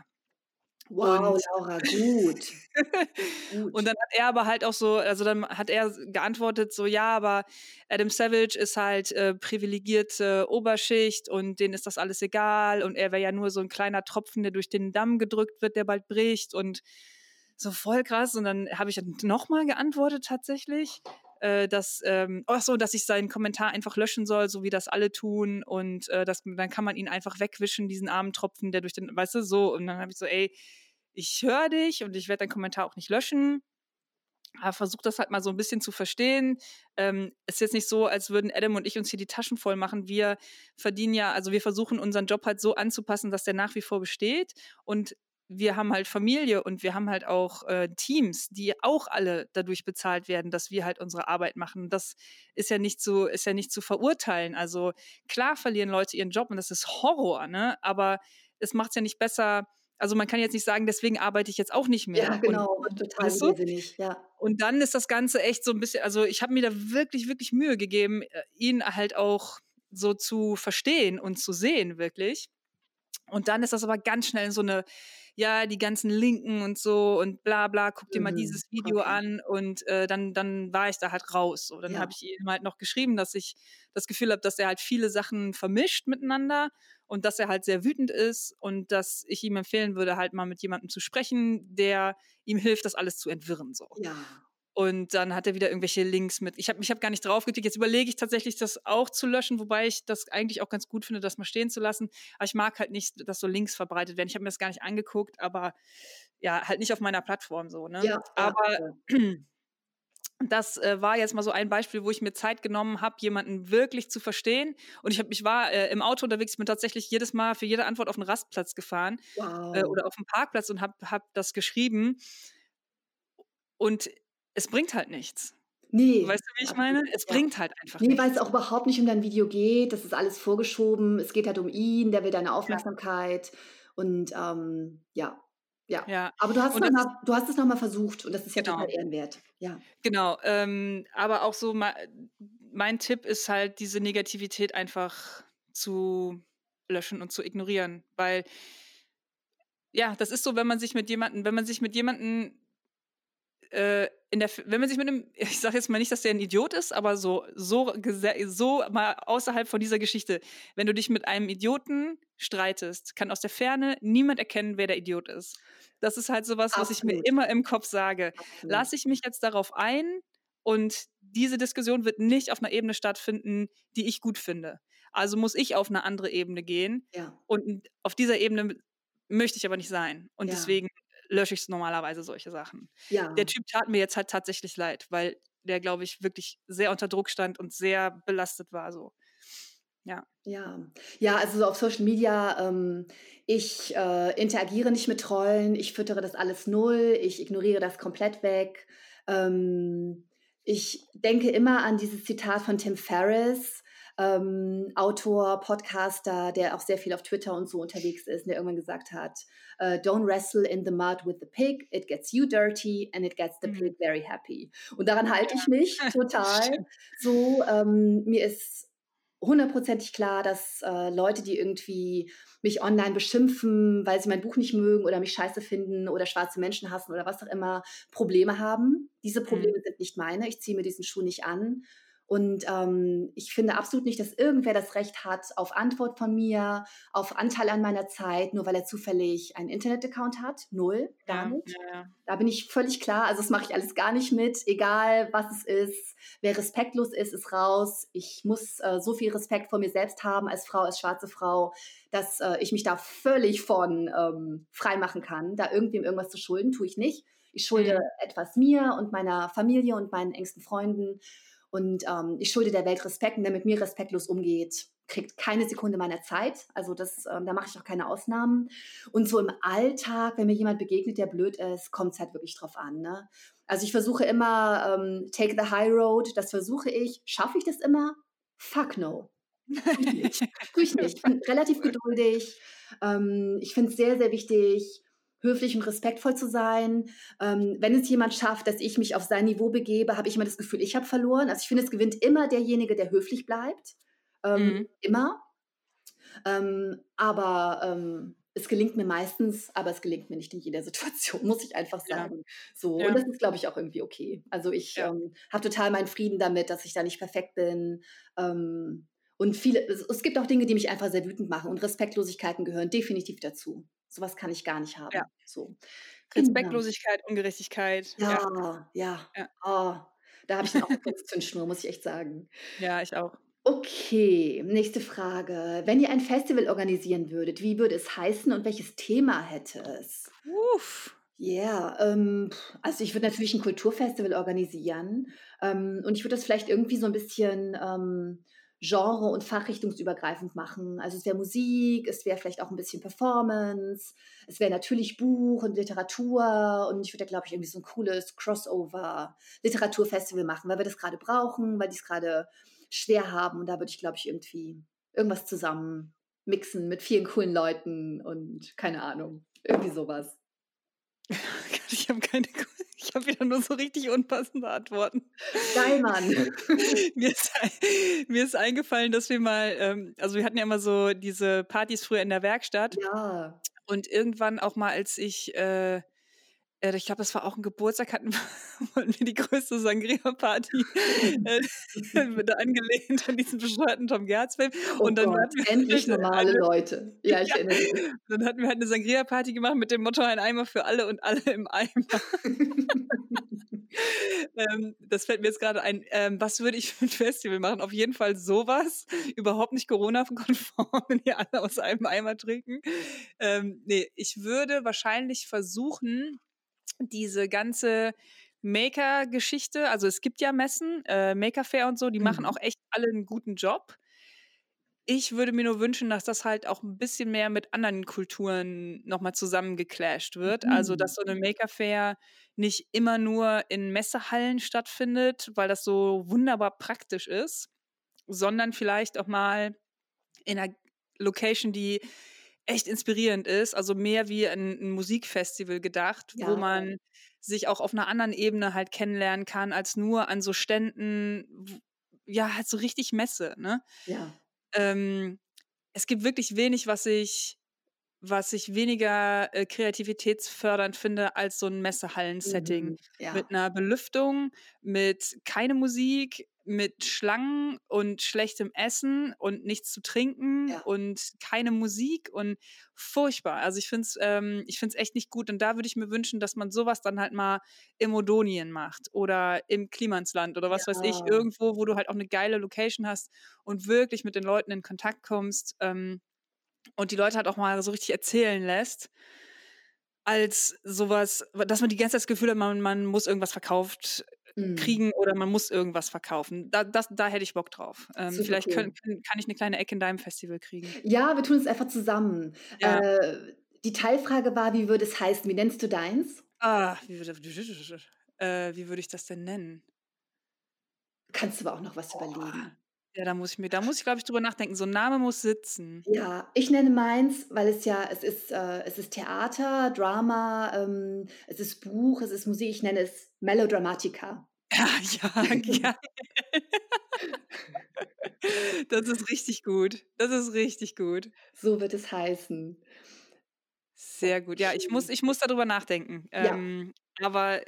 Wow, und, Laura, gut. gut. Und dann hat er aber halt auch so, also dann hat er geantwortet so, ja, aber Adam Savage ist halt äh, privilegierte Oberschicht und denen ist das alles egal und er wäre ja nur so ein kleiner Tropfen, der durch den Damm gedrückt wird, der bald bricht und so voll krass. Und dann habe ich nochmal geantwortet tatsächlich, äh, dass, ähm, ach so, dass ich seinen Kommentar einfach löschen soll, so wie das alle tun. Und äh, das, dann kann man ihn einfach wegwischen, diesen armen Tropfen, der durch den, weißt du, so. Und dann habe ich so, ey, ich höre dich und ich werde deinen Kommentar auch nicht löschen. Aber versuch das halt mal so ein bisschen zu verstehen. Ähm, ist jetzt nicht so, als würden Adam und ich uns hier die Taschen voll machen. Wir verdienen ja, also wir versuchen unseren Job halt so anzupassen, dass der nach wie vor besteht. Und wir haben halt Familie und wir haben halt auch äh, Teams, die auch alle dadurch bezahlt werden, dass wir halt unsere Arbeit machen. Das ist ja nicht zu, ist ja nicht zu verurteilen. Also klar verlieren Leute ihren Job und das ist Horror, ne? Aber es macht es ja nicht besser. Also man kann jetzt nicht sagen, deswegen arbeite ich jetzt auch nicht mehr. Ja, genau, und, total weißt du? ja. Und dann ist das Ganze echt so ein bisschen, also ich habe mir da wirklich, wirklich Mühe gegeben, äh, ihn halt auch so zu verstehen und zu sehen, wirklich. Und dann ist das aber ganz schnell so eine ja, die ganzen Linken und so und bla bla, guck dir mal mhm, dieses Video okay. an und äh, dann, dann war ich da halt raus. So, dann ja. habe ich ihm halt noch geschrieben, dass ich das Gefühl habe, dass er halt viele Sachen vermischt miteinander und dass er halt sehr wütend ist und dass ich ihm empfehlen würde, halt mal mit jemandem zu sprechen, der ihm hilft, das alles zu entwirren. So. Ja. Und dann hat er wieder irgendwelche Links mit. Ich habe ich hab gar nicht drauf geklickt. Jetzt überlege ich tatsächlich, das auch zu löschen, wobei ich das eigentlich auch ganz gut finde, das mal stehen zu lassen. Aber ich mag halt nicht, dass so Links verbreitet werden. Ich habe mir das gar nicht angeguckt, aber ja, halt nicht auf meiner Plattform so. Ne? Ja, aber ja. das äh, war jetzt mal so ein Beispiel, wo ich mir Zeit genommen habe, jemanden wirklich zu verstehen. Und ich, hab, ich war äh, im Auto unterwegs, bin tatsächlich jedes Mal für jede Antwort auf einen Rastplatz gefahren äh, wow. äh, oder auf einen Parkplatz und habe hab das geschrieben. Und es bringt halt nichts. Nee. Weißt du, wie ich meine? Es ja. bringt halt einfach nee, nichts. Nee, weil es auch überhaupt nicht um dein Video geht. Das ist alles vorgeschoben. Es geht halt um ihn, der will deine Aufmerksamkeit. Ja. Und ähm, ja. Ja. ja. aber du hast, noch mal, du hast es nochmal versucht und das ist ja genau. total ehrenwert. Ja. Genau. Ähm, aber auch so, mein Tipp ist halt, diese Negativität einfach zu löschen und zu ignorieren. Weil, ja, das ist so, wenn man sich mit jemandem, wenn man sich mit jemandem äh, in der, wenn man sich mit einem, ich sage jetzt mal nicht, dass der ein Idiot ist, aber so, so, so mal außerhalb von dieser Geschichte, wenn du dich mit einem Idioten streitest, kann aus der Ferne niemand erkennen, wer der Idiot ist. Das ist halt sowas, Absolut. was ich mir immer im Kopf sage. Lasse ich mich jetzt darauf ein und diese Diskussion wird nicht auf einer Ebene stattfinden, die ich gut finde. Also muss ich auf eine andere Ebene gehen. Ja. Und auf dieser Ebene möchte ich aber nicht sein. Und ja. deswegen lösche ich normalerweise solche Sachen. Ja. Der Typ tat mir jetzt halt tatsächlich leid, weil der, glaube ich, wirklich sehr unter Druck stand und sehr belastet war. So. Ja. Ja, ja, also so auf Social Media, ähm, ich äh, interagiere nicht mit Trollen, ich füttere das alles null, ich ignoriere das komplett weg. Ähm, ich denke immer an dieses Zitat von Tim Ferriss, ähm, Autor, Podcaster, der auch sehr viel auf Twitter und so unterwegs ist, der irgendwann gesagt hat, uh, don't wrestle in the mud with the pig, it gets you dirty and it gets the mhm. pig very happy. Und daran halte ich mich total. so, ähm, mir ist hundertprozentig klar, dass äh, Leute, die irgendwie mich online beschimpfen, weil sie mein Buch nicht mögen oder mich scheiße finden oder schwarze Menschen hassen oder was auch immer, Probleme haben. Diese Probleme mhm. sind nicht meine. Ich ziehe mir diesen Schuh nicht an. Und ähm, ich finde absolut nicht, dass irgendwer das Recht hat auf Antwort von mir, auf Anteil an meiner Zeit, nur weil er zufällig einen Internet-Account hat. Null, gar ja, nicht. Ja, ja. Da bin ich völlig klar. Also das mache ich alles gar nicht mit, egal was es ist. Wer respektlos ist, ist raus. Ich muss äh, so viel Respekt vor mir selbst haben als Frau, als schwarze Frau, dass äh, ich mich da völlig von ähm, frei machen kann. Da irgendwem irgendwas zu schulden, tue ich nicht. Ich schulde mhm. etwas mir und meiner Familie und meinen engsten Freunden. Und ähm, ich schulde der Welt Respekt und wer mit mir respektlos umgeht, kriegt keine Sekunde meiner Zeit. Also das, ähm, da mache ich auch keine Ausnahmen. Und so im Alltag, wenn mir jemand begegnet, der blöd ist, kommt es halt wirklich drauf an. Ne? Also ich versuche immer, ähm, take the high road, das versuche ich. Schaffe ich das immer? Fuck no. Tue ich nicht. Ich bin relativ geduldig. Ähm, ich finde es sehr, sehr wichtig, höflich und respektvoll zu sein. Ähm, wenn es jemand schafft, dass ich mich auf sein Niveau begebe, habe ich immer das Gefühl, ich habe verloren. Also ich finde, es gewinnt immer derjenige, der höflich bleibt. Ähm, mhm. Immer. Ähm, aber ähm, es gelingt mir meistens, aber es gelingt mir nicht in jeder Situation, muss ich einfach Ja. sagen. So, Ja. und das ist, glaube ich, auch irgendwie okay. Also ich Ja. ähm, habe total meinen Frieden damit, dass ich da nicht perfekt bin. Ähm, und viele, es, es gibt auch Dinge, die mich einfach sehr wütend machen und Respektlosigkeiten gehören definitiv dazu. Sowas kann ich gar nicht haben. Ja. So. Genau. Respektlosigkeit, Ungerechtigkeit. Ja, Ja, ja. Ah, da habe ich dann auch eine Zündschnur, muss ich echt sagen. ja, ich auch. Okay, nächste Frage. Wenn ihr ein Festival organisieren würdet, wie würde es heißen und welches Thema hätte es? Uff. Ja, ähm, pf, also ich würde natürlich ein Kulturfestival organisieren ähm, und ich würde das vielleicht irgendwie so ein bisschen ähm, genre- und fachrichtungsübergreifend machen. Also es wäre Musik, es wäre vielleicht auch ein bisschen Performance, es wäre natürlich Buch und Literatur und ich würde glaube ich, irgendwie so ein cooles Crossover-Literaturfestival machen, weil wir das gerade brauchen, weil die es gerade schwer haben und da würde ich, glaube ich, irgendwie irgendwas zusammen mixen mit vielen coolen Leuten und keine Ahnung, irgendwie sowas. Ich habe keine. Ich habe wieder nur so richtig unpassende Antworten. Geil, Mann. mir, ist, mir ist eingefallen, dass wir mal, ähm, also wir hatten ja immer so diese Partys früher in der Werkstatt Ja. und irgendwann auch mal, als ich, äh, ich glaube, das war auch ein Geburtstag, hatten wir, wollten wir die größte Sangria-Party äh, da angelehnt an diesen bescheuerten Tom Gerz-Film. Oh Und dann Gott, hatten wir endlich eine- normale eine- Leute. Ja, ich Ja. erinnere mich. Dann hatten wir halt eine Sangria-Party gemacht mit dem Motto ein Eimer für alle und alle im Eimer. ähm, das fällt mir jetzt gerade ein. Ähm, was würde ich für ein Festival machen? Auf jeden Fall sowas. Überhaupt nicht Corona-konform, wenn ihr alle aus einem Eimer trinken. Ähm, nee, ich würde wahrscheinlich versuchen, diese ganze Maker-Geschichte, also es gibt ja Messen, äh, Maker Fair und so, die machen Mhm. auch echt alle einen guten Job. Ich würde mir nur wünschen, dass das halt auch ein bisschen mehr mit anderen Kulturen nochmal zusammengeclasht wird. Also, dass so eine Mhm. Maker Fair nicht immer nur in Messehallen stattfindet, weil das so wunderbar praktisch ist, sondern vielleicht auch mal in einer Location, die echt inspirierend ist, also mehr wie ein, ein Musikfestival gedacht, wo Ja. man sich auch auf einer anderen Ebene halt kennenlernen kann, als nur an so Ständen, ja, halt so richtig Messe, ne? Ja. ähm, es gibt wirklich wenig, was ich, was ich weniger äh, kreativitätsfördernd finde als so ein Messehallen-Setting. Mhm. Ja. Mit einer Belüftung, mit keine Musik, mit Schlangen und schlechtem Essen und nichts zu trinken Ja. und keine Musik und furchtbar. Also ich finde es ähm, ich find's echt nicht gut und da würde ich mir wünschen, dass man sowas dann halt mal im Odonien macht oder im Klimansland oder was weiß ich, Ja. irgendwo, wo du halt auch eine geile Location hast und wirklich mit den Leuten in Kontakt kommst ähm, und die Leute halt auch mal so richtig erzählen lässt, als sowas, dass man die ganze Zeit das Gefühl hat, man, man muss irgendwas verkauft Mhm. kriegen oder man muss irgendwas verkaufen. Da, das, da hätte ich Bock drauf. Ähm, vielleicht cool. können, kann, kann ich eine kleine Ecke in deinem Festival kriegen. Ja, wir tun es einfach zusammen. Ja. Äh, die Teilfrage war, wie würde es heißen? Wie nennst du deins? Ah, wie würde, äh, wie würde ich das denn nennen? Kannst du aber auch noch was überlegen. Ja, da muss ich mir, da muss ich, glaube ich, drüber nachdenken. So ein Name muss sitzen. Ja, ich nenne meins, weil es ja, es ist, äh, es ist Theater, Drama, ähm, es ist Buch, es ist Musik. Ich nenne es Melodramatica. Ja, ja, geil. Das ist richtig gut. Das ist richtig gut. So wird es heißen. Sehr gut. Ja, ich muss, ich muss darüber nachdenken. Ja. Ähm, aber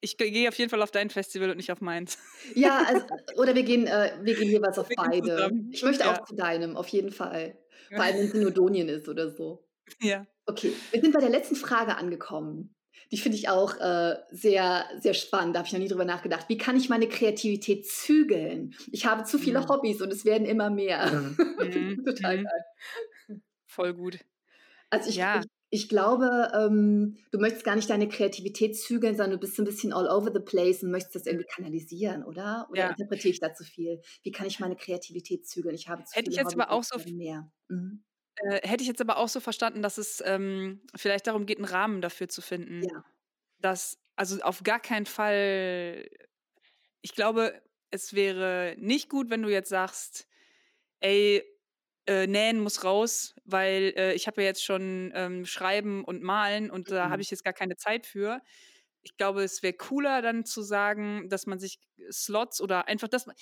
ich ge- gehe auf jeden Fall auf dein Festival und nicht auf meins. Ja, also, oder wir gehen, äh, wir gehen jeweils auf Wir beide. Ich möchte Ja. auch zu deinem, auf jeden Fall. Vor allem, wenn es in Odonien ist oder so. Ja. Okay, wir sind bei der letzten Frage angekommen. Die finde ich auch äh, sehr, sehr spannend. Da habe ich noch nie drüber nachgedacht. Wie kann ich meine Kreativität zügeln? Ich habe zu viele Mhm. Hobbys und es werden immer mehr. Mhm, Total mhm. geil. Voll gut. Also ich, Ja. ich, ich glaube, ähm, du möchtest gar nicht deine Kreativität zügeln, sondern du bist so ein bisschen all over the place und möchtest das irgendwie kanalisieren, oder? Oder Ja. interpretiere ich da zu viel? Wie kann ich meine Kreativität zügeln? Ich habe zu Hätte ich jetzt aber Hobbys auch und so mehr. Mhm. Äh, hätte ich jetzt aber auch so verstanden, dass es ähm, vielleicht darum geht, einen Rahmen dafür zu finden. Ja. Dass, also auf gar keinen Fall, ich glaube, es wäre nicht gut, wenn du jetzt sagst, ey, äh, nähen muss raus, weil äh, ich habe ja jetzt schon ähm, Schreiben und Malen und da Mhm. habe ich jetzt gar keine Zeit für. Ich glaube, es wäre cooler dann zu sagen, dass man sich Slots oder einfach, man,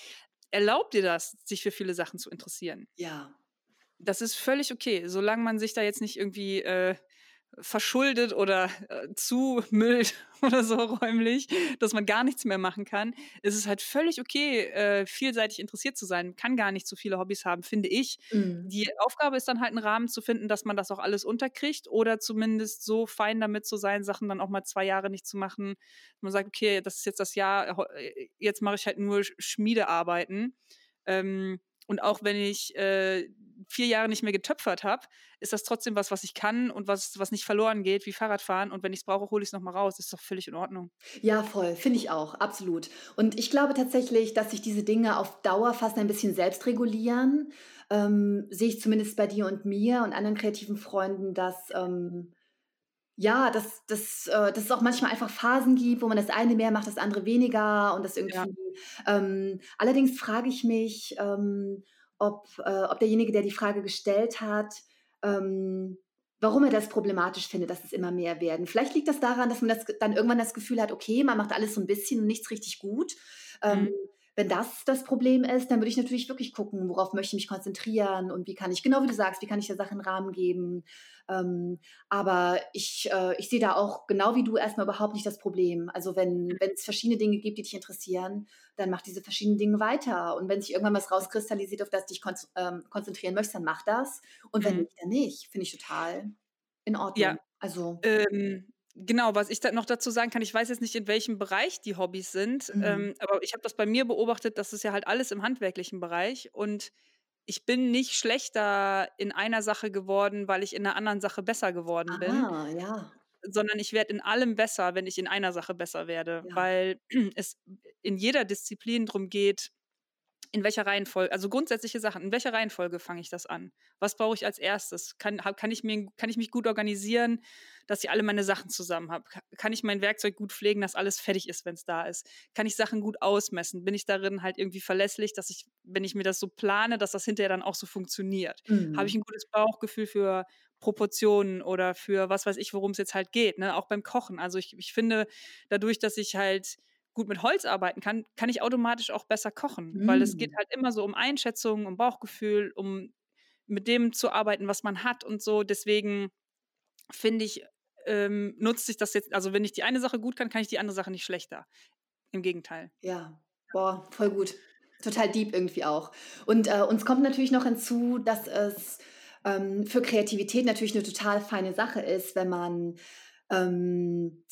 erlaubt dir das, sich für viele Sachen zu interessieren. Ja. Das ist völlig okay, solange man sich da jetzt nicht irgendwie äh, verschuldet oder äh, zumüllt oder so räumlich, dass man gar nichts mehr machen kann, ist es halt völlig okay, äh, vielseitig interessiert zu sein. Man kann gar nicht so viele Hobbys haben, finde ich. Mhm. Die Aufgabe ist dann halt einen Rahmen zu finden, dass man das auch alles unterkriegt oder zumindest so fein damit zu sein, Sachen dann auch mal zwei Jahre nicht zu machen. Man sagt, okay, das ist jetzt das Jahr, äh, jetzt mache ich halt nur Schmiedearbeiten. Ähm, und auch wenn ich äh, vier Jahre nicht mehr getöpfert habe, ist das trotzdem was, was ich kann und was, was nicht verloren geht, wie Fahrradfahren. Und wenn ich es brauche, hole ich es nochmal raus. Das ist doch völlig in Ordnung. Ja, voll. Finde ich auch. Absolut. Und ich glaube tatsächlich, dass sich diese Dinge auf Dauer fast ein bisschen selbst regulieren. Ähm, sehe ich zumindest bei dir und mir und anderen kreativen Freunden, dass. Ähm, ja, dass, dass, äh, dass es auch manchmal einfach Phasen gibt, wo man das eine mehr macht, das andere weniger und das irgendwie. Ja. Ähm, allerdings frage ich mich, ähm, ob, äh, ob derjenige, der die Frage gestellt hat, ähm, warum er das problematisch findet, dass es immer mehr werden. Vielleicht liegt das daran, dass man das dann irgendwann das Gefühl hat, okay, man macht alles so ein bisschen und nichts richtig gut. Ähm, mhm. Wenn das das Problem ist, dann würde ich natürlich wirklich gucken, worauf möchte ich mich konzentrieren und wie kann ich, genau wie du sagst, wie kann ich der Sache einen Rahmen geben. Ähm, aber ich, äh, ich sehe da auch genau wie du erstmal überhaupt nicht das Problem. Also wenn wenn es verschiedene Dinge gibt, die dich interessieren, dann mach diese verschiedenen Dinge weiter. Und wenn sich irgendwann was rauskristallisiert, auf das dich kon ähm, konzentrieren möchtest, dann mach das. Und wenn mhm. nicht, dann nicht. Finde ich total in Ordnung. Ja. Also. Ähm, Genau, was ich da noch dazu sagen kann, ich weiß jetzt nicht, in welchem Bereich die Hobbys sind, mhm. ähm, aber ich habe das bei mir beobachtet, das ist ja halt alles im handwerklichen Bereich und ich bin nicht schlechter in einer Sache geworden, weil ich in einer anderen Sache besser geworden Aha, bin. ja. Sondern ich werde in allem besser, wenn ich in einer Sache besser werde, ja. weil es in jeder Disziplin darum geht, in welcher Reihenfolge, also grundsätzliche Sachen, in welcher Reihenfolge fange ich das an? Was brauche ich als erstes? Kann, kann, ich mir, kann ich mich gut organisieren, dass ich alle meine Sachen zusammen habe? Kann ich mein Werkzeug gut pflegen, dass alles fertig ist, wenn es da ist? Kann ich Sachen gut ausmessen? Bin ich darin halt irgendwie verlässlich, dass ich, wenn ich mir das so plane, dass das hinterher dann auch so funktioniert? Mhm. Habe ich ein gutes Bauchgefühl für Proportionen oder für was weiß ich, worum es jetzt halt geht, ne? auch beim Kochen. Also ich, ich finde, dadurch, dass ich halt gut mit Holz arbeiten kann, kann ich automatisch auch besser kochen, mm. weil es geht mm. halt immer so um Einschätzung, um Bauchgefühl, um mit dem zu arbeiten, was man hat und so. Deswegen finde ich, ähm, nutzt sich das jetzt, also wenn ich die eine Sache gut kann, kann ich die andere Sache nicht schlechter. Im Gegenteil. Ja, boah, voll gut. Total deep irgendwie auch. Und äh, uns kommt natürlich noch hinzu, dass es ähm, für Kreativität natürlich eine total feine Sache ist, wenn man ähm,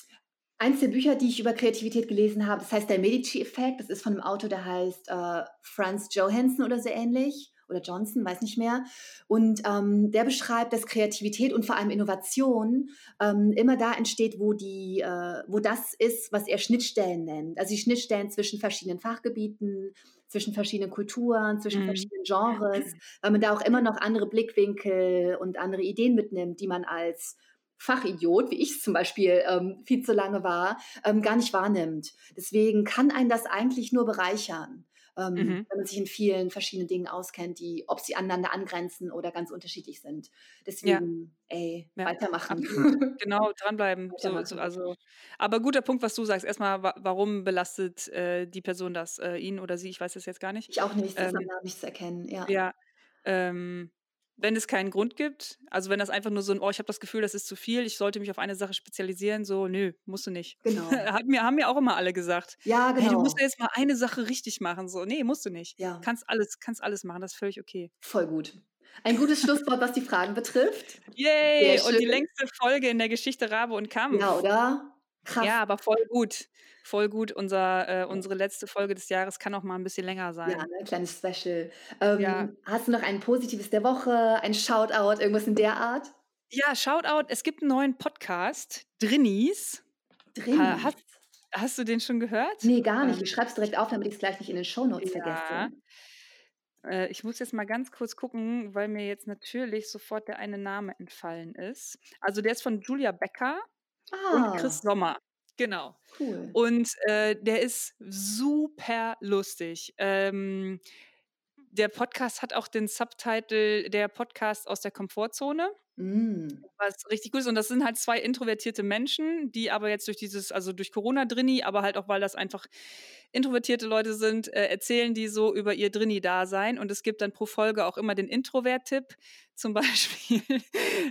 Eins der Bücher, die ich über Kreativität gelesen habe, das heißt der Medici-Effekt. Das ist von einem Autor, der heißt äh, Franz Johansson oder so ähnlich. Oder Johnson, weiß nicht mehr. Und ähm, der beschreibt, dass Kreativität und vor allem Innovation ähm, immer da entsteht, wo, die, äh, wo das ist, was er Schnittstellen nennt. Also die Schnittstellen zwischen verschiedenen Fachgebieten, zwischen verschiedenen Kulturen, zwischen mhm. verschiedenen Genres, weil man da auch immer noch andere Blickwinkel und andere Ideen mitnimmt, die man als Fachidiot, wie ich es zum Beispiel ähm, viel zu lange war, ähm, gar nicht wahrnimmt. Deswegen kann einen das eigentlich nur bereichern, ähm, mhm. wenn man sich in vielen verschiedenen Dingen auskennt, die, ob sie aneinander angrenzen oder ganz unterschiedlich sind. Deswegen, ja. ey, ja. weitermachen. genau, dranbleiben. weitermachen. So, so, also, aber guter Punkt, was du sagst. Erstmal, warum belastet äh, die Person das? Äh, ihn oder sie? Ich weiß es jetzt gar nicht. Ich auch nicht, das ähm, ist nicht zu erkennen. Ja. ja ähm, wenn es keinen Grund gibt, also wenn das einfach nur so ein, oh, ich habe das Gefühl, das ist zu viel, ich sollte mich auf eine Sache spezialisieren, so, nö, musst du nicht. Genau. Hat mir, haben mir auch immer alle gesagt. Ja, genau. Hey, du musst jetzt mal eine Sache richtig machen, so, nee, musst du nicht. Ja. Kannst alles, kannst alles machen, das ist völlig okay. Voll gut. Ein gutes Schlusswort, was die Fragen betrifft. Yay! Und die längste Folge in der Geschichte Rabe und Kampf. Ja, oder? Krass. Ja, aber voll gut. Voll gut. Unser, äh, unsere letzte Folge des Jahres kann auch mal ein bisschen länger sein. Ja, ne, kleines Special. Ähm, ja. Hast du noch ein Positives der Woche, ein Shoutout, irgendwas in der Art? Ja, Shoutout. Es gibt einen neuen Podcast, Drinnies. Drinnies? Hast, hast du den schon gehört? Nee, gar nicht. Ähm, ich schreibe es direkt auf, damit ich es gleich nicht in den Shownotes ja. vergesse. Äh, ich muss jetzt mal ganz kurz gucken, weil mir jetzt natürlich sofort der eine Name entfallen ist. Also der ist von Julia Becker ah. und Chris Sommer. Genau. Cool. Und äh, der ist super lustig. Ähm, der Podcast hat auch den Subtitle Der Podcast aus der Komfortzone. Mm. Was richtig gut ist. Und das sind halt zwei introvertierte Menschen, die aber jetzt durch dieses, also durch Corona Drini, aber halt auch, weil das einfach introvertierte Leute sind, äh, erzählen die so über ihr Drini-Dasein. Und es gibt dann pro Folge auch immer den Introvert-Tipp. Zum Beispiel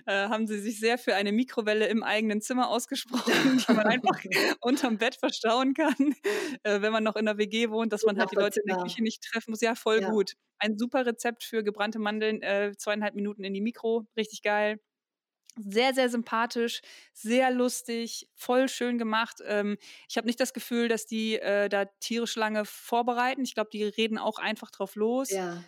äh, haben sie sich sehr für eine Mikrowelle im eigenen Zimmer ausgesprochen, die man einfach unterm Bett verstauen kann, äh, wenn man noch in der WG wohnt, dass man halt die Leute in der Küche nicht treffen muss. Ja, voll ja. gut. Ein super Rezept für gebrannte Mandeln, äh, zweieinhalb Minuten in die Mikro, richtig geil. Sehr, sehr sympathisch, sehr lustig, voll schön gemacht. Ähm, ich habe nicht das Gefühl, dass die äh, da tierisch lange vorbereiten. Ich glaube, die reden auch einfach drauf los. Ja.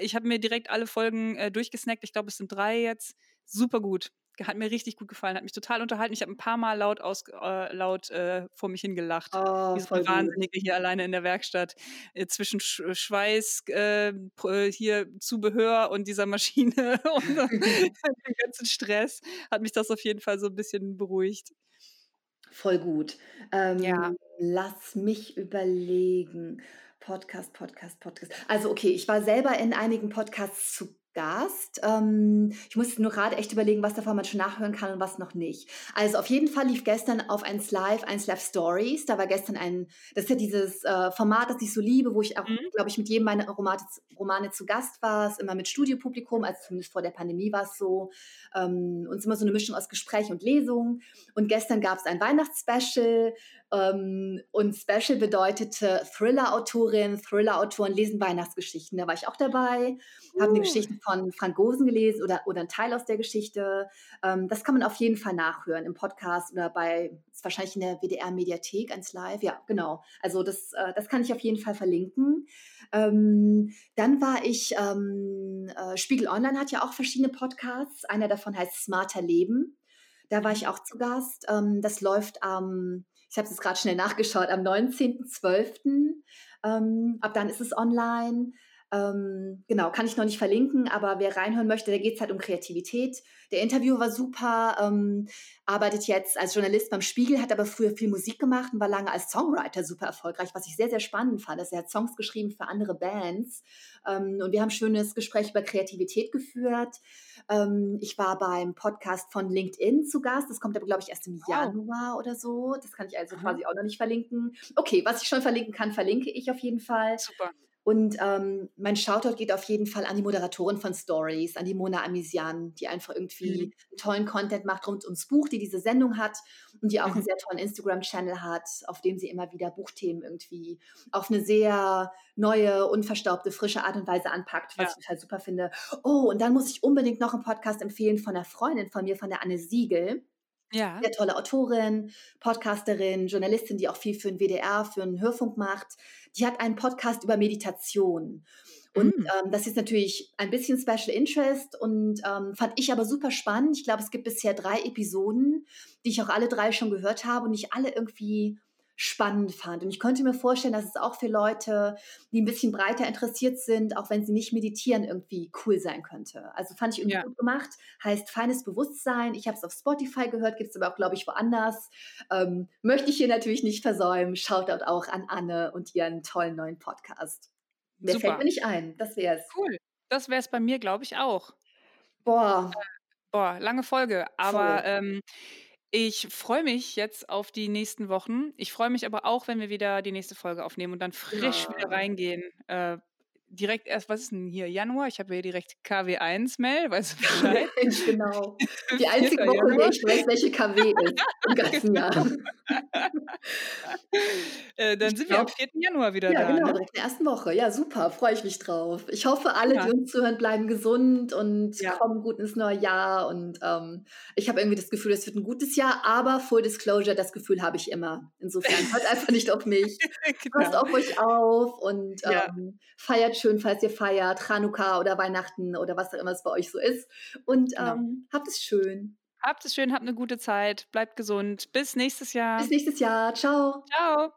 Ich habe mir direkt alle Folgen äh, durchgesnackt. Ich glaube, es sind drei jetzt. Super gut hat mir richtig gut gefallen, hat mich total unterhalten. Ich habe ein paar Mal laut, aus, äh, laut äh, vor mich hingelacht. Oh, so eine Wahnsinnige hier alleine in der Werkstatt. Äh, zwischen Sch äh, Schweiß, äh, äh, hier Zubehör und dieser Maschine und dem ganzen Stress hat mich das auf jeden Fall so ein bisschen beruhigt. Voll gut. Ähm, ja. Lass mich überlegen. Podcast, Podcast, Podcast. Also okay, ich war selber in einigen Podcasts zu Gast. Ähm, ich musste nur gerade echt überlegen, was davon man schon nachhören kann und was noch nicht. Also auf jeden Fall lief gestern auf 1 Live, 1 Live Stories. Da war gestern ein, das ist ja dieses äh, Format, das ich so liebe, wo ich auch, mhm. glaube ich, mit jedem meiner Romane, Romane zu Gast war. Es immer mit Studiopublikum, also zumindest vor der Pandemie war es so. Ähm, und es ist immer so eine Mischung aus Gespräch und Lesung. Und gestern gab es ein Weihnachtsspecial ähm, und Special bedeutete Thriller-Autorin, Thriller-Autoren lesen Weihnachtsgeschichten. Da war ich auch dabei, uh. habe die Geschichten von Frank Gosen gelesen oder, oder einen Teil aus der Geschichte. Ähm, das kann man auf jeden Fall nachhören im Podcast oder bei, ist wahrscheinlich in der WDR-Mediathek, eins live. Ja, genau. Also das, äh, das kann ich auf jeden Fall verlinken. Ähm, dann war ich, ähm, äh, Spiegel Online hat ja auch verschiedene Podcasts. Einer davon heißt Smarter Leben. Da war ich auch zu Gast. Ähm, das läuft am ich habe es jetzt gerade schnell nachgeschaut, am 19.12. Ähm, ab dann ist es online. Ähm, genau, kann ich noch nicht verlinken, aber wer reinhören möchte, da geht es halt um Kreativität. Der Interview war super, ähm, arbeitet jetzt als Journalist beim Spiegel, hat aber früher viel Musik gemacht und war lange als Songwriter super erfolgreich, was ich sehr, sehr spannend fand. Also er hat Songs geschrieben für andere Bands ähm, und wir haben ein schönes Gespräch über Kreativität geführt. Ähm, ich war beim Podcast von LinkedIn zu Gast. Das kommt aber, glaube ich, erst im. Januar oder so. Das kann ich also mhm. quasi auch noch nicht verlinken. Okay, was ich schon verlinken kann, verlinke ich auf jeden Fall. Super. Und ähm, mein Shoutout geht auf jeden Fall an die Moderatorin von Stories, an die Mona Amisian, die einfach irgendwie mhm. tollen Content macht rund ums Buch, die diese Sendung hat und die auch mhm. einen sehr tollen Instagram-Channel hat, auf dem sie immer wieder Buchthemen irgendwie auf eine sehr neue, unverstaubte, frische Art und Weise anpackt, was ja. ich total super finde. Oh, und dann muss ich unbedingt noch einen Podcast empfehlen von einer Freundin von mir, von der Anne Siegel. Ja. Sehr tolle Autorin, Podcasterin, Journalistin, die auch viel für den WDR, für den Hörfunk macht. Die hat einen Podcast über Meditation. Und mhm. ähm, das ist natürlich ein bisschen Special Interest und ähm, fand ich aber super spannend. Ich glaube, es gibt bisher drei Episoden, die ich auch alle drei schon gehört habe und nicht alle irgendwie spannend fand. Und ich könnte mir vorstellen, dass es auch für Leute, die ein bisschen breiter interessiert sind, auch wenn sie nicht meditieren, irgendwie cool sein könnte. Also fand ich irgendwie ja. gut gemacht. Heißt feines Bewusstsein. Ich habe es auf Spotify gehört, gibt es aber auch, glaube ich, woanders. Ähm, möchte ich hier natürlich nicht versäumen. Shoutout auch an Anne und ihren tollen neuen Podcast. Mehr Super. fällt mir nicht ein. Das wäre es. Cool. Das wäre es bei mir, glaube ich, auch. Boah. Äh, boah, lange Folge. Aber ähm, ich freue mich jetzt auf die nächsten Wochen. Ich freue mich aber auch, wenn wir wieder die nächste Folge aufnehmen und dann frisch ja. wieder reingehen. Äh, direkt erst, was ist denn hier? Januar? Ich habe hier direkt KW1-Mail, weißt du Bescheid? genau. Die einzige Woche, in der ich weiß, welche KW ist im ganzen Jahr. äh, dann ich sind glaub, wir am 4. Januar wieder ja, da. Ja, genau, ne? in der ersten Woche. Ja, super, freue ich mich drauf. Ich hoffe, alle, ja. die uns zuhören, bleiben gesund und ja. kommen gut ins neue Jahr. Und ähm, ich habe irgendwie das Gefühl, es wird ein gutes Jahr, aber Full Disclosure, das Gefühl habe ich immer. Insofern hört einfach nicht auf mich. genau. Passt auf euch auf und ähm, feiert schön, falls ihr feiert, Chanukka oder Weihnachten oder was auch immer es bei euch so ist. Und genau. ähm, habt es schön. Habt es schön, habt eine gute Zeit, bleibt gesund. Bis nächstes Jahr. Bis nächstes Jahr. Ciao. Ciao.